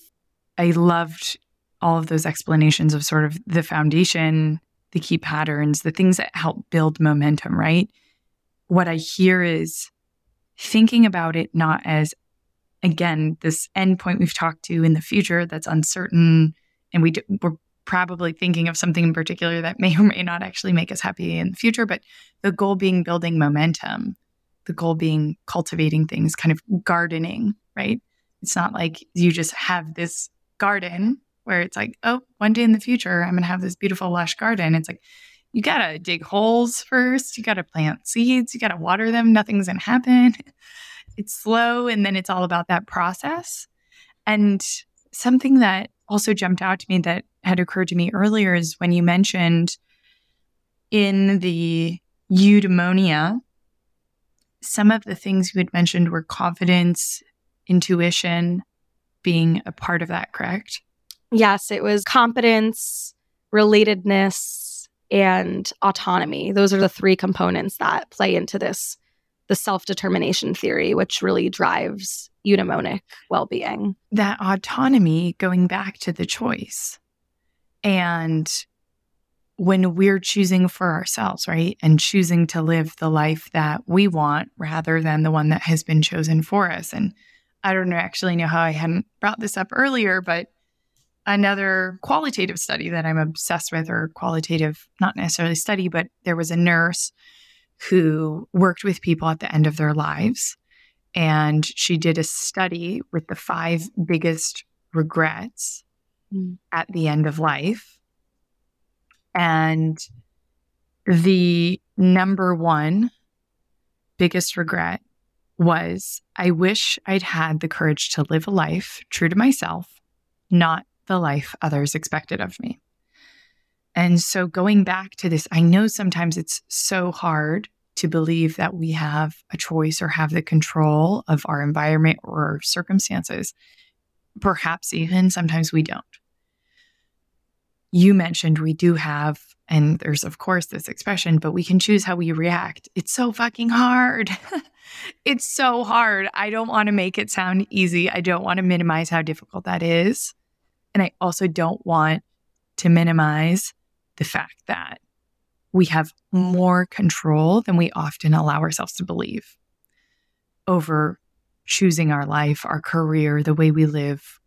I loved all of those explanations of sort of the foundation, the key patterns, the things that help build momentum, right? What I hear is thinking about it not as, again, this endpoint we've talked to in the future that's uncertain. And we do, we're probably thinking of something in particular that may or may not actually make us happy in the future, but the goal being building momentum the goal being cultivating things, kind of gardening, right? It's not like you just have this garden where it's like, oh, one day in the future, I'm going to have this beautiful, lush garden. It's like, you got to dig holes first. You got to plant seeds. You got to water them. Nothing's going to happen. It's slow. And then it's all about that process. And something that also jumped out to me that had occurred to me earlier is when you mentioned in the eudaimonia some of the things you had mentioned were confidence, intuition being a part of that, correct? Yes, it was competence, relatedness, and autonomy. Those are the three components that play into this the self-determination theory, which really drives eudaimonic well-being. That autonomy going back to the choice. And when we're choosing for ourselves, right? And choosing to live the life that we want rather than the one that has been chosen for us. And I don't actually know how I hadn't brought this up earlier, but another qualitative study that I'm obsessed with, or qualitative, not necessarily study, but there was a nurse who worked with people at the end of their lives. And she did a study with the five biggest regrets mm. at the end of life and the number one biggest regret was I wish I'd had the courage to live a life true to myself, not the life others expected of me. And so going back to this, I know sometimes it's so hard to believe that we have a choice or have the control of our environment or circumstances. Perhaps even sometimes we don't you mentioned we do have, and there's of course this expression, but we can choose how we react. It's so fucking hard. it's so hard. I don't want to make it sound easy. I don't want to minimize how difficult that is. And I also don't want to minimize the fact that we have more control than we often allow ourselves to believe. over choosing our life, our career, the way we live,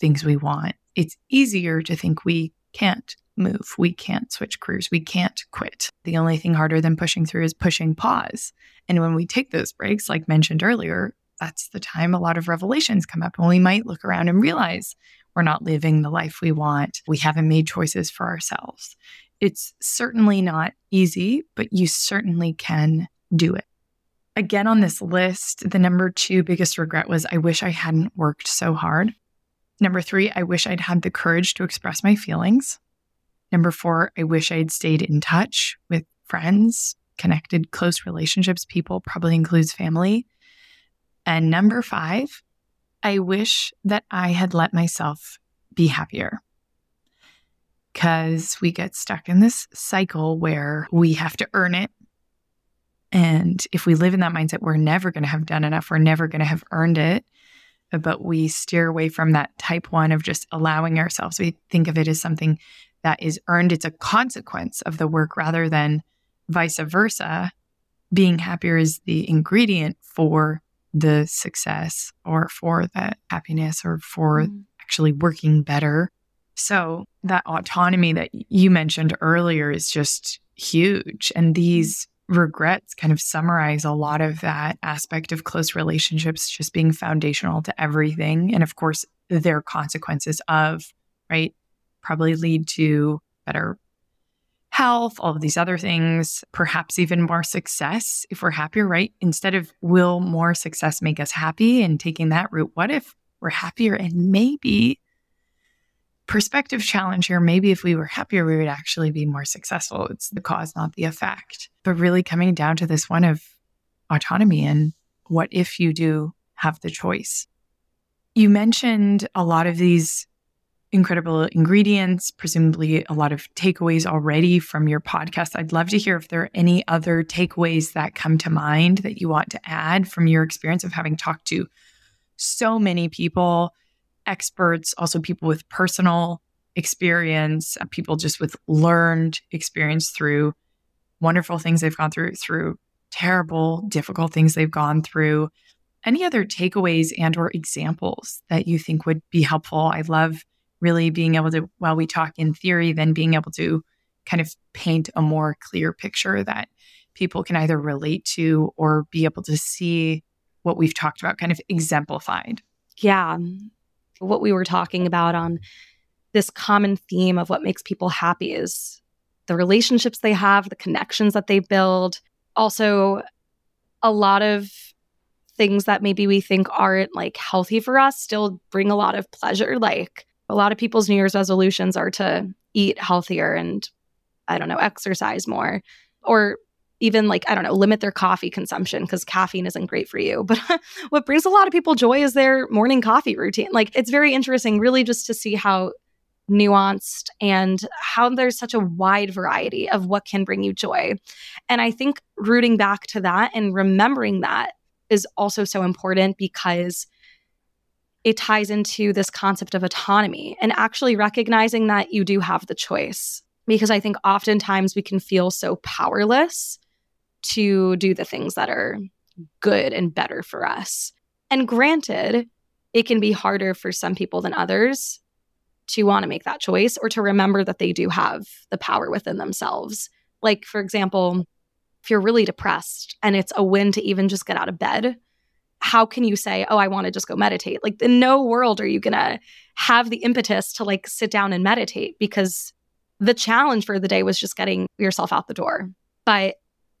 things we want. It's easier to think we can't move, we can't switch careers, we can't quit. The only thing harder than pushing through is pushing pause. And when we take those breaks, like mentioned earlier, that's the time a lot of revelations come up and we might look around and realize we're not living the life we want. We haven't made choices for ourselves. It's certainly not easy, but you certainly can do it. Again, on this list, the number two biggest regret was I wish I hadn't worked so hard. Number three, I wish I'd had the courage to express my feelings. Number four, I wish I'd stayed in touch with friends, connected close relationships, people, probably includes family. And number five, I wish that I had let myself be happier. Because we get stuck in this cycle where we have to earn it. And if we live in that mindset, we're never going to have done enough. We're never going to have earned it. But we steer away from that type one of just allowing ourselves. We think of it as something that is earned. It's a consequence of the work rather than vice versa. Being happier is the ingredient for the success or for the happiness or for mm. actually working better. So, that autonomy that you mentioned earlier is just huge. And these regrets kind of summarize a lot of that aspect of close relationships just being foundational to everything. And of course, their consequences of, right, probably lead to better health, all of these other things, perhaps even more success if we're happier, right? Instead of will more success make us happy and taking that route, what if we're happier and maybe perspective challenge here maybe if we were happier we would actually be more successful. It's the cause not the effect. But really coming down to this one of autonomy and what if you do have the choice. You mentioned a lot of these incredible ingredients, presumably a lot of takeaways already from your podcast. I'd love to hear if there are any other takeaways that come to mind that you want to add from your experience of having talked to so many people, experts, also people with personal experience, uh, people just with learned experience through wonderful things they've gone through, through terrible, difficult things they've gone through. Any other takeaways and or examples that you think would be helpful? I love really being able to, while we talk in theory, then being able to kind of paint a more clear picture that people can either relate to or be able to see what we've talked about kind of exemplified. Yeah. What we were talking about on this common theme of what makes people happy is the relationships they have, the connections that they build. Also, a lot of things that maybe we think aren't like healthy for us still bring a lot of pleasure, like a lot of people's New Year's resolutions are to eat healthier and, I don't know, exercise more or even like, I don't know, limit their coffee consumption because caffeine isn't great for you. But what brings a lot of people joy is their morning coffee routine. Like, it's very interesting, really, just to see how nuanced and how there's such a wide variety of what can bring you joy. And I think rooting back to that and remembering that is also so important because it ties into this concept of autonomy and actually recognizing that you do have the choice. Because I think oftentimes we can feel so powerless to do the things that are good and better for us. And granted, it can be harder for some people than others to want to make that choice or to remember that they do have the power within themselves. Like, for example, if you're really depressed and it's a win to even just get out of bed, how can you say, oh, I want to just go meditate? Like, in no world are you going to have the impetus to like sit down and meditate because the challenge for the day was just getting yourself out the door. But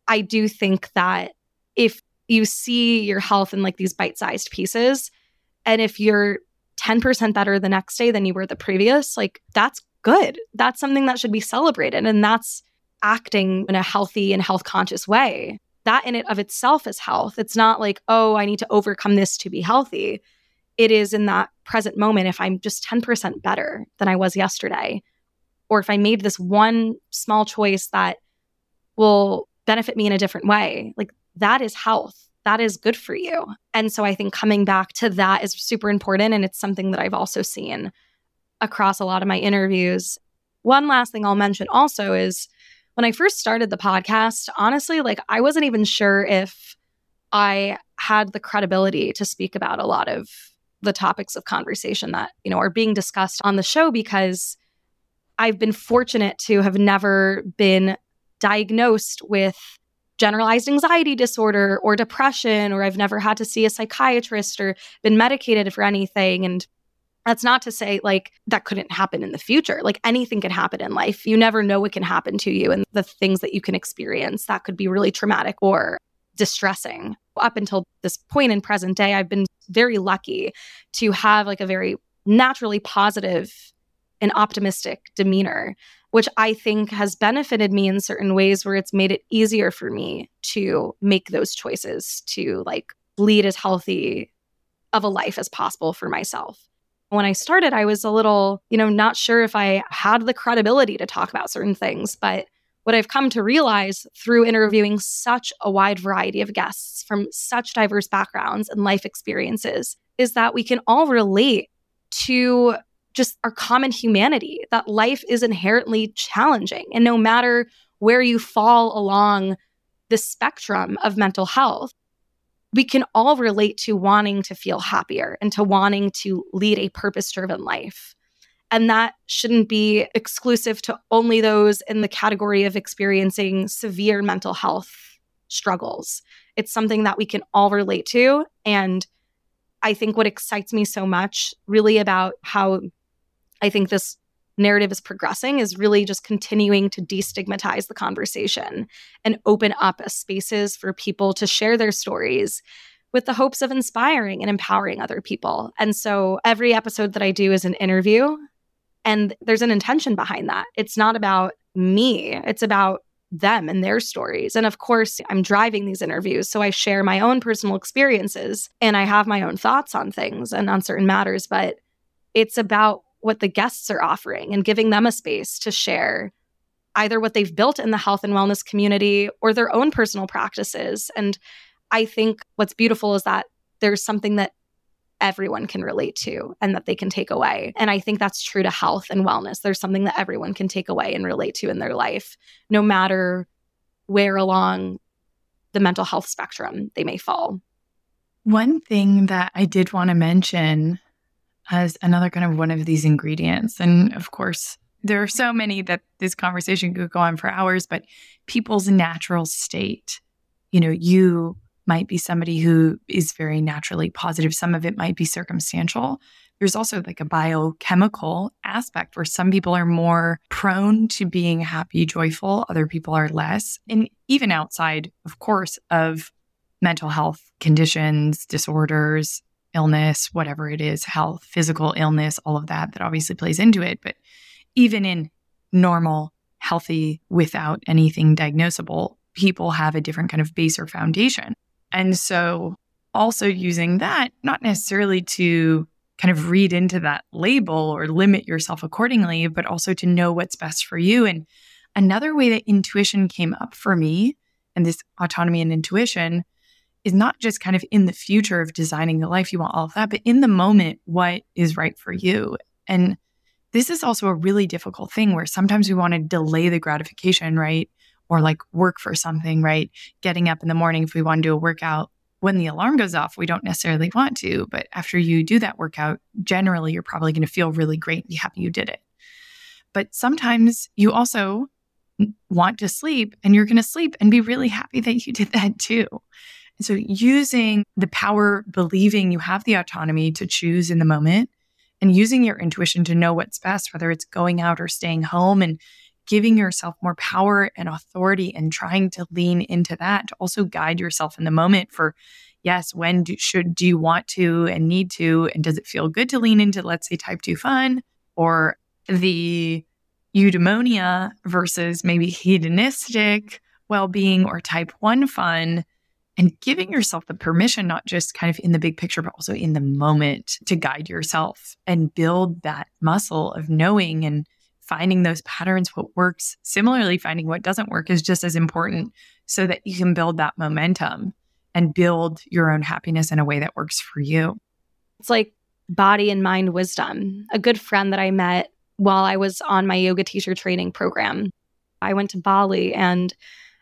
I do think that if you see your health in like these bite sized pieces, and if you're 10% better the next day than you were the previous, like that's good. That's something that should be celebrated. And that's acting in a healthy and health conscious way that in it of itself is health. It's not like, oh, I need to overcome this to be healthy. It is in that present moment if I'm just 10% better than I was yesterday, or if I made this one small choice that will benefit me in a different way, like that is health. That is good for you. And so I think coming back to that is super important. And it's something that I've also seen across a lot of my interviews. One last thing I'll mention also is when I first started the podcast, honestly, like I wasn't even sure if I had the credibility to speak about a lot of the topics of conversation that, you know, are being discussed on the show because I've been fortunate to have never been diagnosed with generalized anxiety disorder or depression, or I've never had to see a psychiatrist or been medicated for anything. And that's not to say like that couldn't happen in the future. Like anything can happen in life. You never know what can happen to you and the things that you can experience that could be really traumatic or distressing. Up until this point in present day, I've been very lucky to have like a very naturally positive and optimistic demeanor, which I think has benefited me in certain ways where it's made it easier for me to make those choices to like lead as healthy of a life as possible for myself. When I started, I was a little, you know, not sure if I had the credibility to talk about certain things, but what I've come to realize through interviewing such a wide variety of guests from such diverse backgrounds and life experiences is that we can all relate to just our common humanity, that life is inherently challenging. And no matter where you fall along the spectrum of mental health, we can all relate to wanting to feel happier and to wanting to lead a purpose driven life. And that shouldn't be exclusive to only those in the category of experiencing severe mental health struggles. It's something that we can all relate to. And I think what excites me so much, really, about how I think this narrative is progressing is really just continuing to destigmatize the conversation and open up spaces for people to share their stories with the hopes of inspiring and empowering other people. And so every episode that I do is an interview and there's an intention behind that. It's not about me, it's about them and their stories. And of course, I'm driving these interviews. So I share my own personal experiences and I have my own thoughts on things and on certain matters. But it's about what the guests are offering and giving them a space to share either what they've built in the health and wellness community or their own personal practices. And I think what's beautiful is that there's something that everyone can relate to and that they can take away. And I think that's true to health and wellness. There's something that everyone can take away and relate to in their life, no matter where along the mental health spectrum they may fall. One thing that I did want to mention as another kind of one of these ingredients, and of course, there are so many that this conversation could go on for hours, but people's natural state. You know, you might be somebody who is very naturally positive. Some of it might be circumstantial. There's also like a biochemical aspect where some people are more prone to being happy, joyful, other people are less. And even outside, of course, of mental health conditions, disorders, illness, whatever it is, health, physical illness, all of that, that obviously plays into it. But even in normal, healthy, without anything diagnosable, people have a different kind of base or foundation. And so also using that, not necessarily to kind of read into that label or limit yourself accordingly, but also to know what's best for you. And another way that intuition came up for me and this autonomy and intuition is not just kind of in the future of designing the life you want, all of that, but in the moment, what is right for you. And this is also a really difficult thing where sometimes we want to delay the gratification, right? or like work for something, right? Getting up in the morning, if we want to do a workout, when the alarm goes off, we don't necessarily want to. But after you do that workout, generally, you're probably going to feel really great and be happy you did it. But sometimes you also want to sleep and you're going to sleep and be really happy that you did that too. And so, using the power, believing you have the autonomy to choose in the moment and using your intuition to know what's best, whether it's going out or staying home and giving yourself more power and authority and trying to lean into that to also guide yourself in the moment for yes when do, should do you want to and need to? And does it feel good to lean into let's say type 2 fun or the eudaimonia versus maybe hedonistic well-being or type 1 fun and giving yourself the permission not just kind of in the big picture but also in the moment to guide yourself and build that muscle of knowing and finding those patterns, what works, similarly, finding what doesn't work is just as important so that you can build that momentum and build your own happiness in a way that works for you. It's like body and mind wisdom. A good friend that I met while I was on my yoga teacher training program, I went to Bali and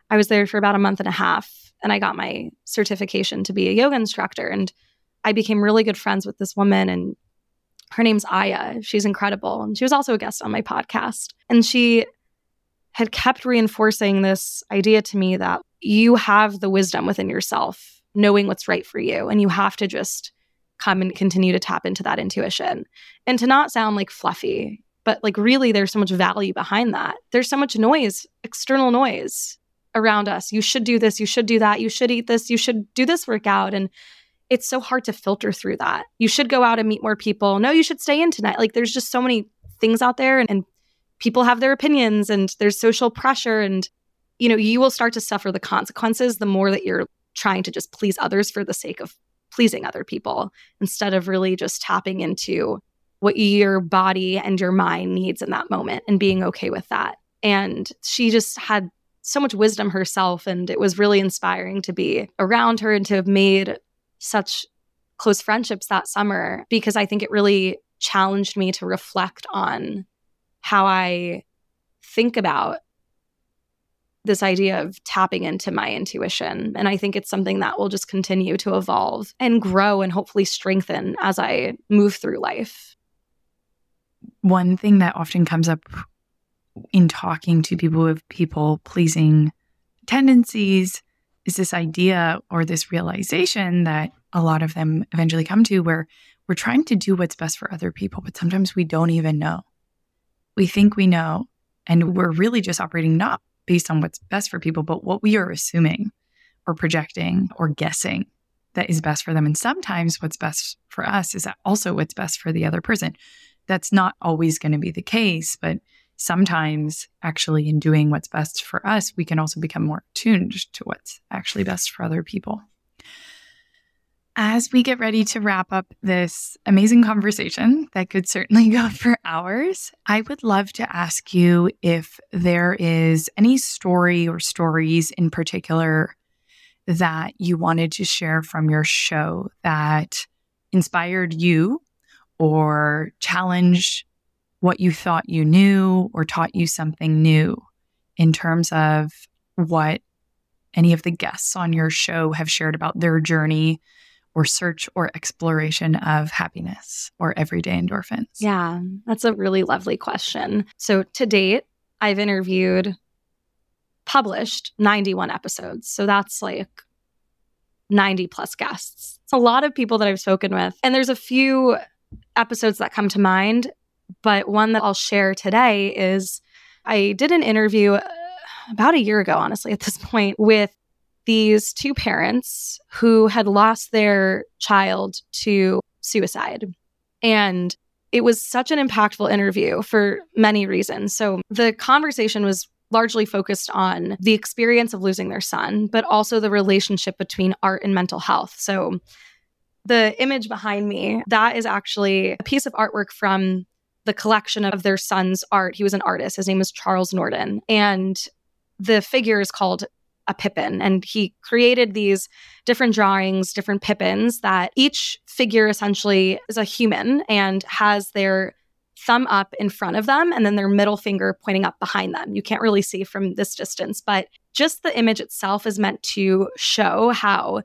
I was there for about a month and a half. And I got my certification to be a yoga instructor. And I became really good friends with this woman, and her name's Aya. She's incredible. And she was also a guest on my podcast. And she had kept reinforcing this idea to me that you have the wisdom within yourself, knowing what's right for you. And you have to just come and continue to tap into that intuition. And to not sound like fluffy, but like really, there's so much value behind that. There's so much noise, external noise around us. You should do this, you should do that, you should eat this, you should do this workout. And it's so hard to filter through that. You should go out and meet more people. No, you should stay in tonight. Like there's just so many things out there and, and people have their opinions and there's social pressure and you know, you will start to suffer the consequences the more that you're trying to just please others for the sake of pleasing other people instead of really just tapping into what your body and your mind needs in that moment and being okay with that. And she just had so much wisdom herself. And it was really inspiring to be around her and to have made such close friendships that summer because I think it really challenged me to reflect on how I think about this idea of tapping into my intuition. And I think it's something that will just continue to evolve and grow and hopefully strengthen as I move through life. One thing that often comes up in talking to people with people pleasing tendencies is this idea or this realization that a lot of them eventually come to where we're trying to do what's best for other people, but sometimes we don't even know. We think we know, and we're really just operating not based on what's best for people, but what we are assuming or projecting or guessing that is best for them. And sometimes what's best for us is also what's best for the other person. That's not always going to be the case, but sometimes actually in doing what's best for us, we can also become more tuned to what's actually best for other people. As we get ready to wrap up this amazing conversation that could certainly go for hours, I would love to ask you if there is any story or stories in particular that you wanted to share from your show that inspired you or challenged what you thought you knew or taught you something new in terms of what any of the guests on your show have shared about their journey or search or exploration of happiness or everyday endorphins? Yeah, that's a really lovely question. So, to date, I've interviewed, published 91 episodes. So, that's like 90 plus guests. It's a lot of people that I've spoken with. And there's a few episodes that come to mind but one that I'll share today is I did an interview uh, about a year ago, honestly, at this point, with these two parents who had lost their child to suicide. And it was such an impactful interview for many reasons. So the conversation was largely focused on the experience of losing their son, but also the relationship between art and mental health. So the image behind me, that is actually a piece of artwork from the collection of their son's art. He was an artist. His name is Charles Norden. And the figure is called a Pippin. And he created these different drawings, different Pippins that each figure essentially is a human and has their thumb up in front of them and then their middle finger pointing up behind them. You can't really see from this distance, but just the image itself is meant to show how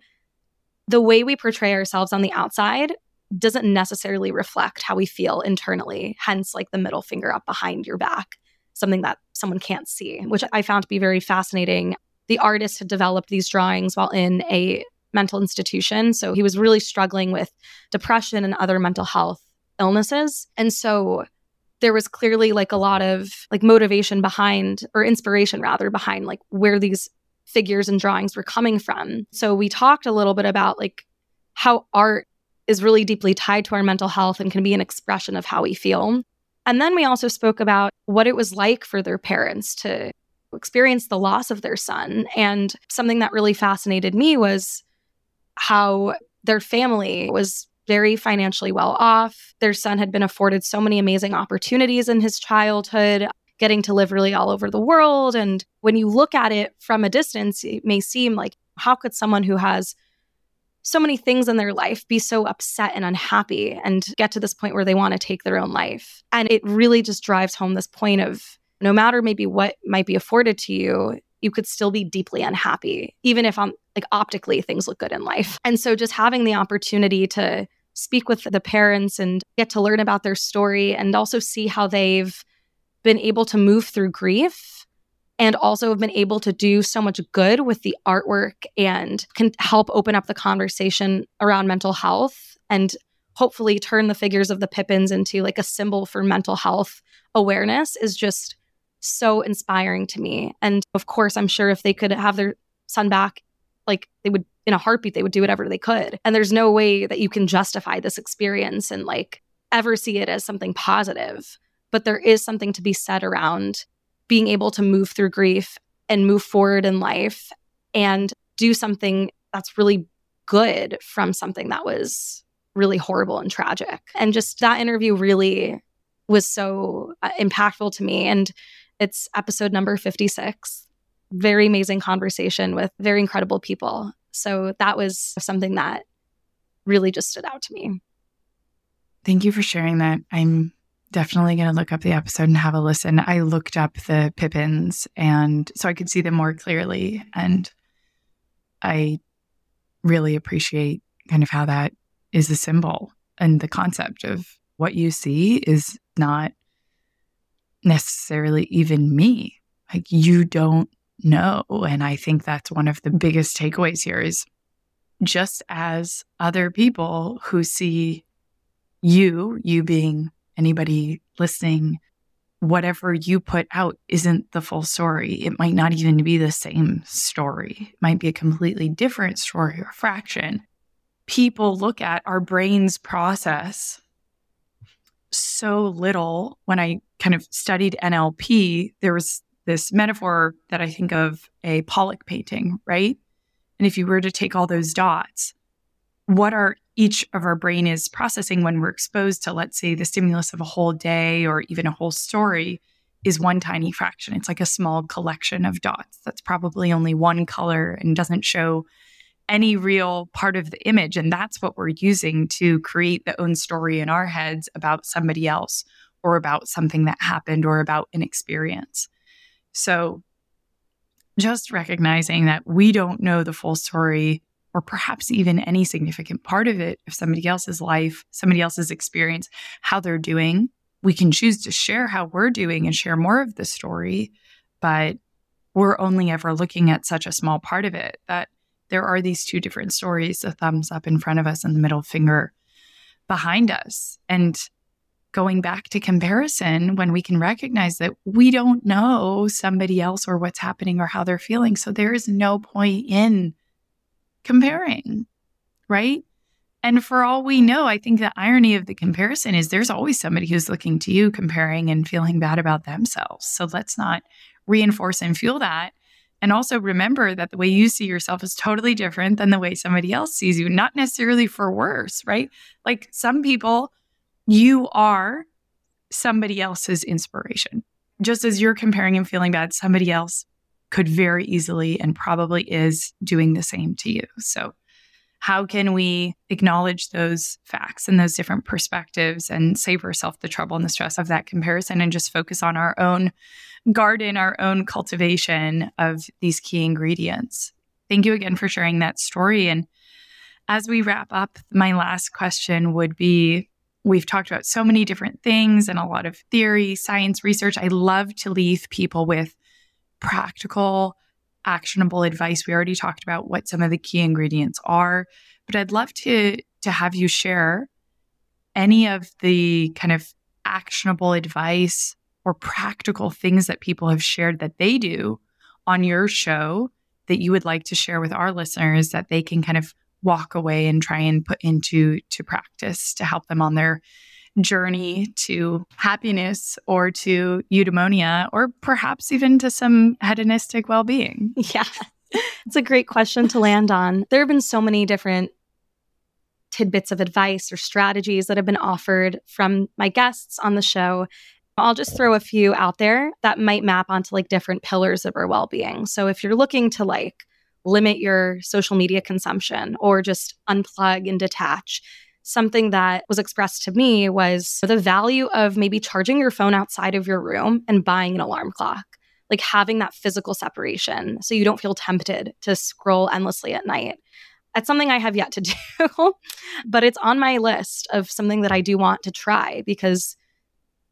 the way we portray ourselves on the outside doesn't necessarily reflect how we feel internally, hence, like the middle finger up behind your back, something that someone can't see, which I found to be very fascinating. The artist had developed these drawings while in a mental institution. So he was really struggling with depression and other mental health illnesses. And so there was clearly like a lot of like motivation behind or inspiration rather behind like where these figures and drawings were coming from. So we talked a little bit about like how art is really deeply tied to our mental health and can be an expression of how we feel. And then we also spoke about what it was like for their parents to experience the loss of their son. And something that really fascinated me was how their family was very financially well off. Their son had been afforded so many amazing opportunities in his childhood, getting to live really all over the world. And when you look at it from a distance, it may seem like, how could someone who has so many things in their life be so upset and unhappy and get to this point where they want to take their own life. And it really just drives home this point of no matter maybe what might be afforded to you, you could still be deeply unhappy, even if on like optically things look good in life. And so just having the opportunity to speak with the parents and get to learn about their story and also see how they've been able to move through grief and also have been able to do so much good with the artwork and can help open up the conversation around mental health and hopefully turn the figures of the Pippins into like a symbol for mental health awareness is just so inspiring to me. And of course, I'm sure if they could have their son back, like they would in a heartbeat, they would do whatever they could. And there's no way that you can justify this experience and like ever see it as something positive. But there is something to be said around being able to move through grief and move forward in life and do something that's really good from something that was really horrible and tragic. And just that interview really was so uh, impactful to me. And it's episode number 56. Very amazing conversation with very incredible people. So that was something that really just stood out to me. Thank you for sharing that. I'm definitely going to look up the episode and have a listen. I looked up the Pippins and so I could see them more clearly. And I really appreciate kind of how that is a symbol and the concept of what you see is not necessarily even me. Like you don't know. And I think that's one of the biggest takeaways here is just as other people who see you, you being anybody listening, whatever you put out isn't the full story. It might not even be the same story, it might be a completely different story or fraction. People look at our brains process so little when I kind of studied NLP. There was this metaphor that I think of a Pollock painting, right? And if you were to take all those dots, what are each of our brain is processing when we're exposed to, let's say, the stimulus of a whole day or even a whole story is one tiny fraction. It's like a small collection of dots that's probably only one color and doesn't show any real part of the image. And that's what we're using to create the own story in our heads about somebody else or about something that happened or about an experience. So just recognizing that we don't know the full story or perhaps even any significant part of it of somebody else's life, somebody else's experience, how they're doing. We can choose to share how we're doing and share more of the story, but we're only ever looking at such a small part of it that there are these two different stories the thumbs up in front of us and the middle finger behind us. And going back to comparison when we can recognize that we don't know somebody else or what's happening or how they're feeling. So there is no point in comparing, right? And for all we know, I think the irony of the comparison is there's always somebody who's looking to you comparing and feeling bad about themselves. So let's not reinforce and fuel that. And also remember that the way you see yourself is totally different than the way somebody else sees you, not necessarily for worse, right? Like some people you are somebody else's inspiration. Just as you're comparing and feeling bad, somebody else could very easily and probably is doing the same to you. So, how can we acknowledge those facts and those different perspectives and save ourselves the trouble and the stress of that comparison and just focus on our own garden, our own cultivation of these key ingredients? Thank you again for sharing that story. And as we wrap up, my last question would be We've talked about so many different things and a lot of theory, science, research. I love to leave people with practical, actionable advice. We already talked about what some of the key ingredients are, but I'd love to to have you share any of the kind of actionable advice or practical things that people have shared that they do on your show that you would like to share with our listeners that they can kind of walk away and try and put into to practice to help them on their journey to happiness or to eudaimonia or perhaps even to some hedonistic well-being yeah it's a great question to land on there have been so many different tidbits of advice or strategies that have been offered from my guests on the show I'll just throw a few out there that might map onto like different pillars of our well-being. So if you're looking to like limit your social media consumption or just unplug and detach. Something that was expressed to me was the value of maybe charging your phone outside of your room and buying an alarm clock. like having that physical separation so you don't feel tempted to scroll endlessly at night. That's something I have yet to do, but it's on my list of something that I do want to try because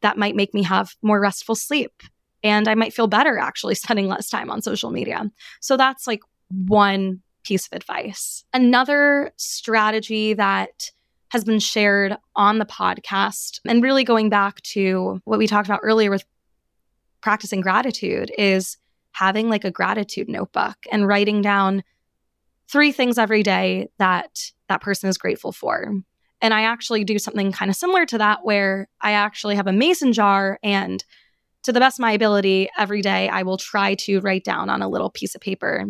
that might make me have more restful sleep and I might feel better actually spending less time on social media. So that's like one piece of advice. Another strategy that has been shared on the podcast and really going back to what we talked about earlier with practicing gratitude is having like a gratitude notebook and writing down three things every day that that person is grateful for. And I actually do something kind of similar to that where I actually have a mason jar and to the best of my ability every day I will try to write down on a little piece of paper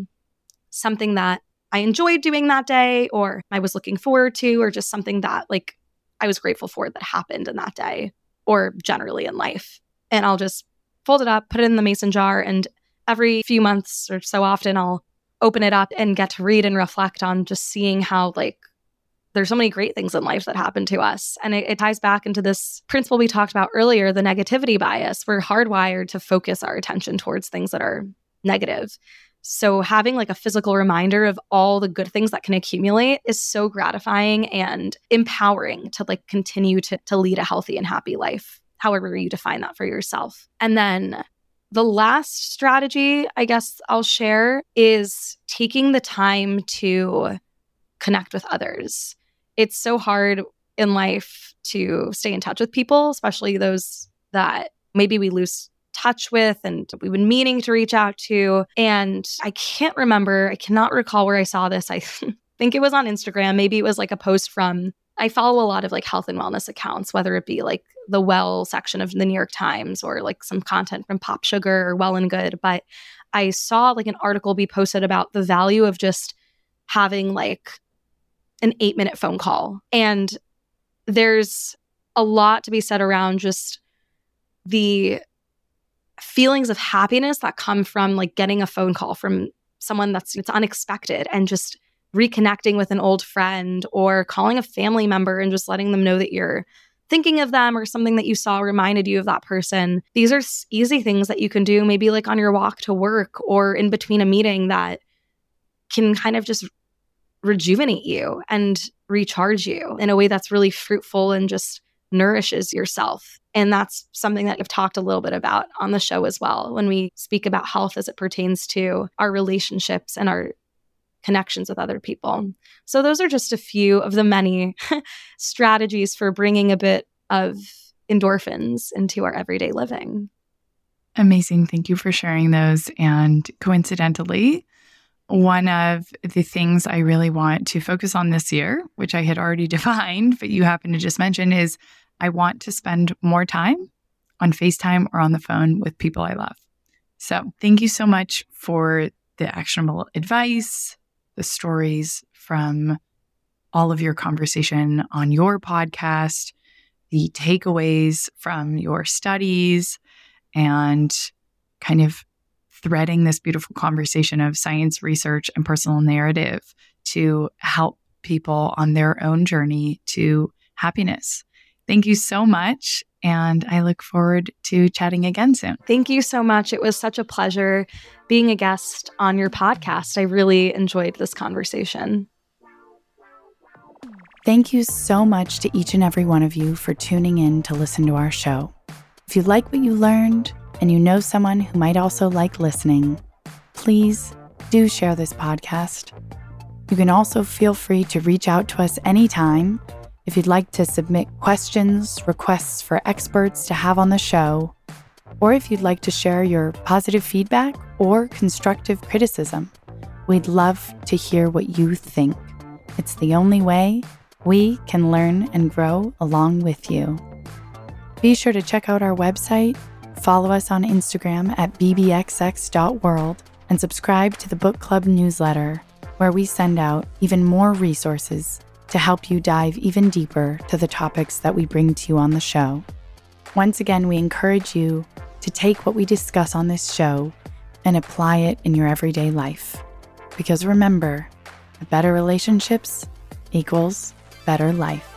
something that I enjoyed doing that day or I was looking forward to or just something that like I was grateful for that happened in that day or generally in life. And I'll just fold it up, put it in the mason jar, and every few months or so often, I'll open it up and get to read and reflect on just seeing how, like, there's so many great things in life that happen to us. And it, it ties back into this principle we talked about earlier the negativity bias. We're hardwired to focus our attention towards things that are negative. So having like a physical reminder of all the good things that can accumulate is so gratifying and empowering to like continue to, to lead a healthy and happy life however you define that for yourself. And then the last strategy I guess I'll share is taking the time to connect with others. It's so hard in life to stay in touch with people, especially those that maybe we lose touch with and we've been meaning to reach out to. And I can't remember, I cannot recall where I saw this. I think it was on Instagram. Maybe it was like a post from I follow a lot of like health and wellness accounts, whether it be like the well section of the New York Times or like some content from Pop Sugar or Well and Good. But I saw like an article be posted about the value of just having like an eight minute phone call. And there's a lot to be said around just the feelings of happiness that come from like getting a phone call from someone that's it's unexpected and just reconnecting with an old friend or calling a family member and just letting them know that you're thinking of them or something that you saw reminded you of that person. These are easy things that you can do, maybe like on your walk to work or in between a meeting that can kind of just rejuvenate you and recharge you in a way that's really fruitful and just nourishes yourself. And that's something that I've talked a little bit about on the show as well when we speak about health as it pertains to our relationships and our connections with other people. So, those are just a few of the many strategies for bringing a bit of endorphins into our everyday living. Amazing. Thank you for sharing those. And coincidentally, one of the things I really want to focus on this year, which I had already defined, but you happen to just mention, is I want to spend more time on FaceTime or on the phone with people I love. So, thank you so much for the actionable advice, the stories from all of your conversation on your podcast, the takeaways from your studies, and kind of threading this beautiful conversation of science research and personal narrative to help people on their own journey to happiness. Thank you so much. And I look forward to chatting again soon. Thank you so much. It was such a pleasure being a guest on your podcast. I really enjoyed this conversation. Thank you so much to each and every one of you for tuning in to listen to our show. If you like what you learned and you know someone who might also like listening, please do share this podcast. You can also feel free to reach out to us anytime if you'd like to submit questions, requests for experts to have on the show, or if you'd like to share your positive feedback or constructive criticism, we'd love to hear what you think. It's the only way we can learn and grow along with you. Be sure to check out our website, follow us on Instagram at bbxx.world, and subscribe to the book club newsletter, where we send out even more resources to help you dive even deeper to the topics that we bring to you on the show. Once again, we encourage you to take what we discuss on this show and apply it in your everyday life. Because remember, better relationships equals better life.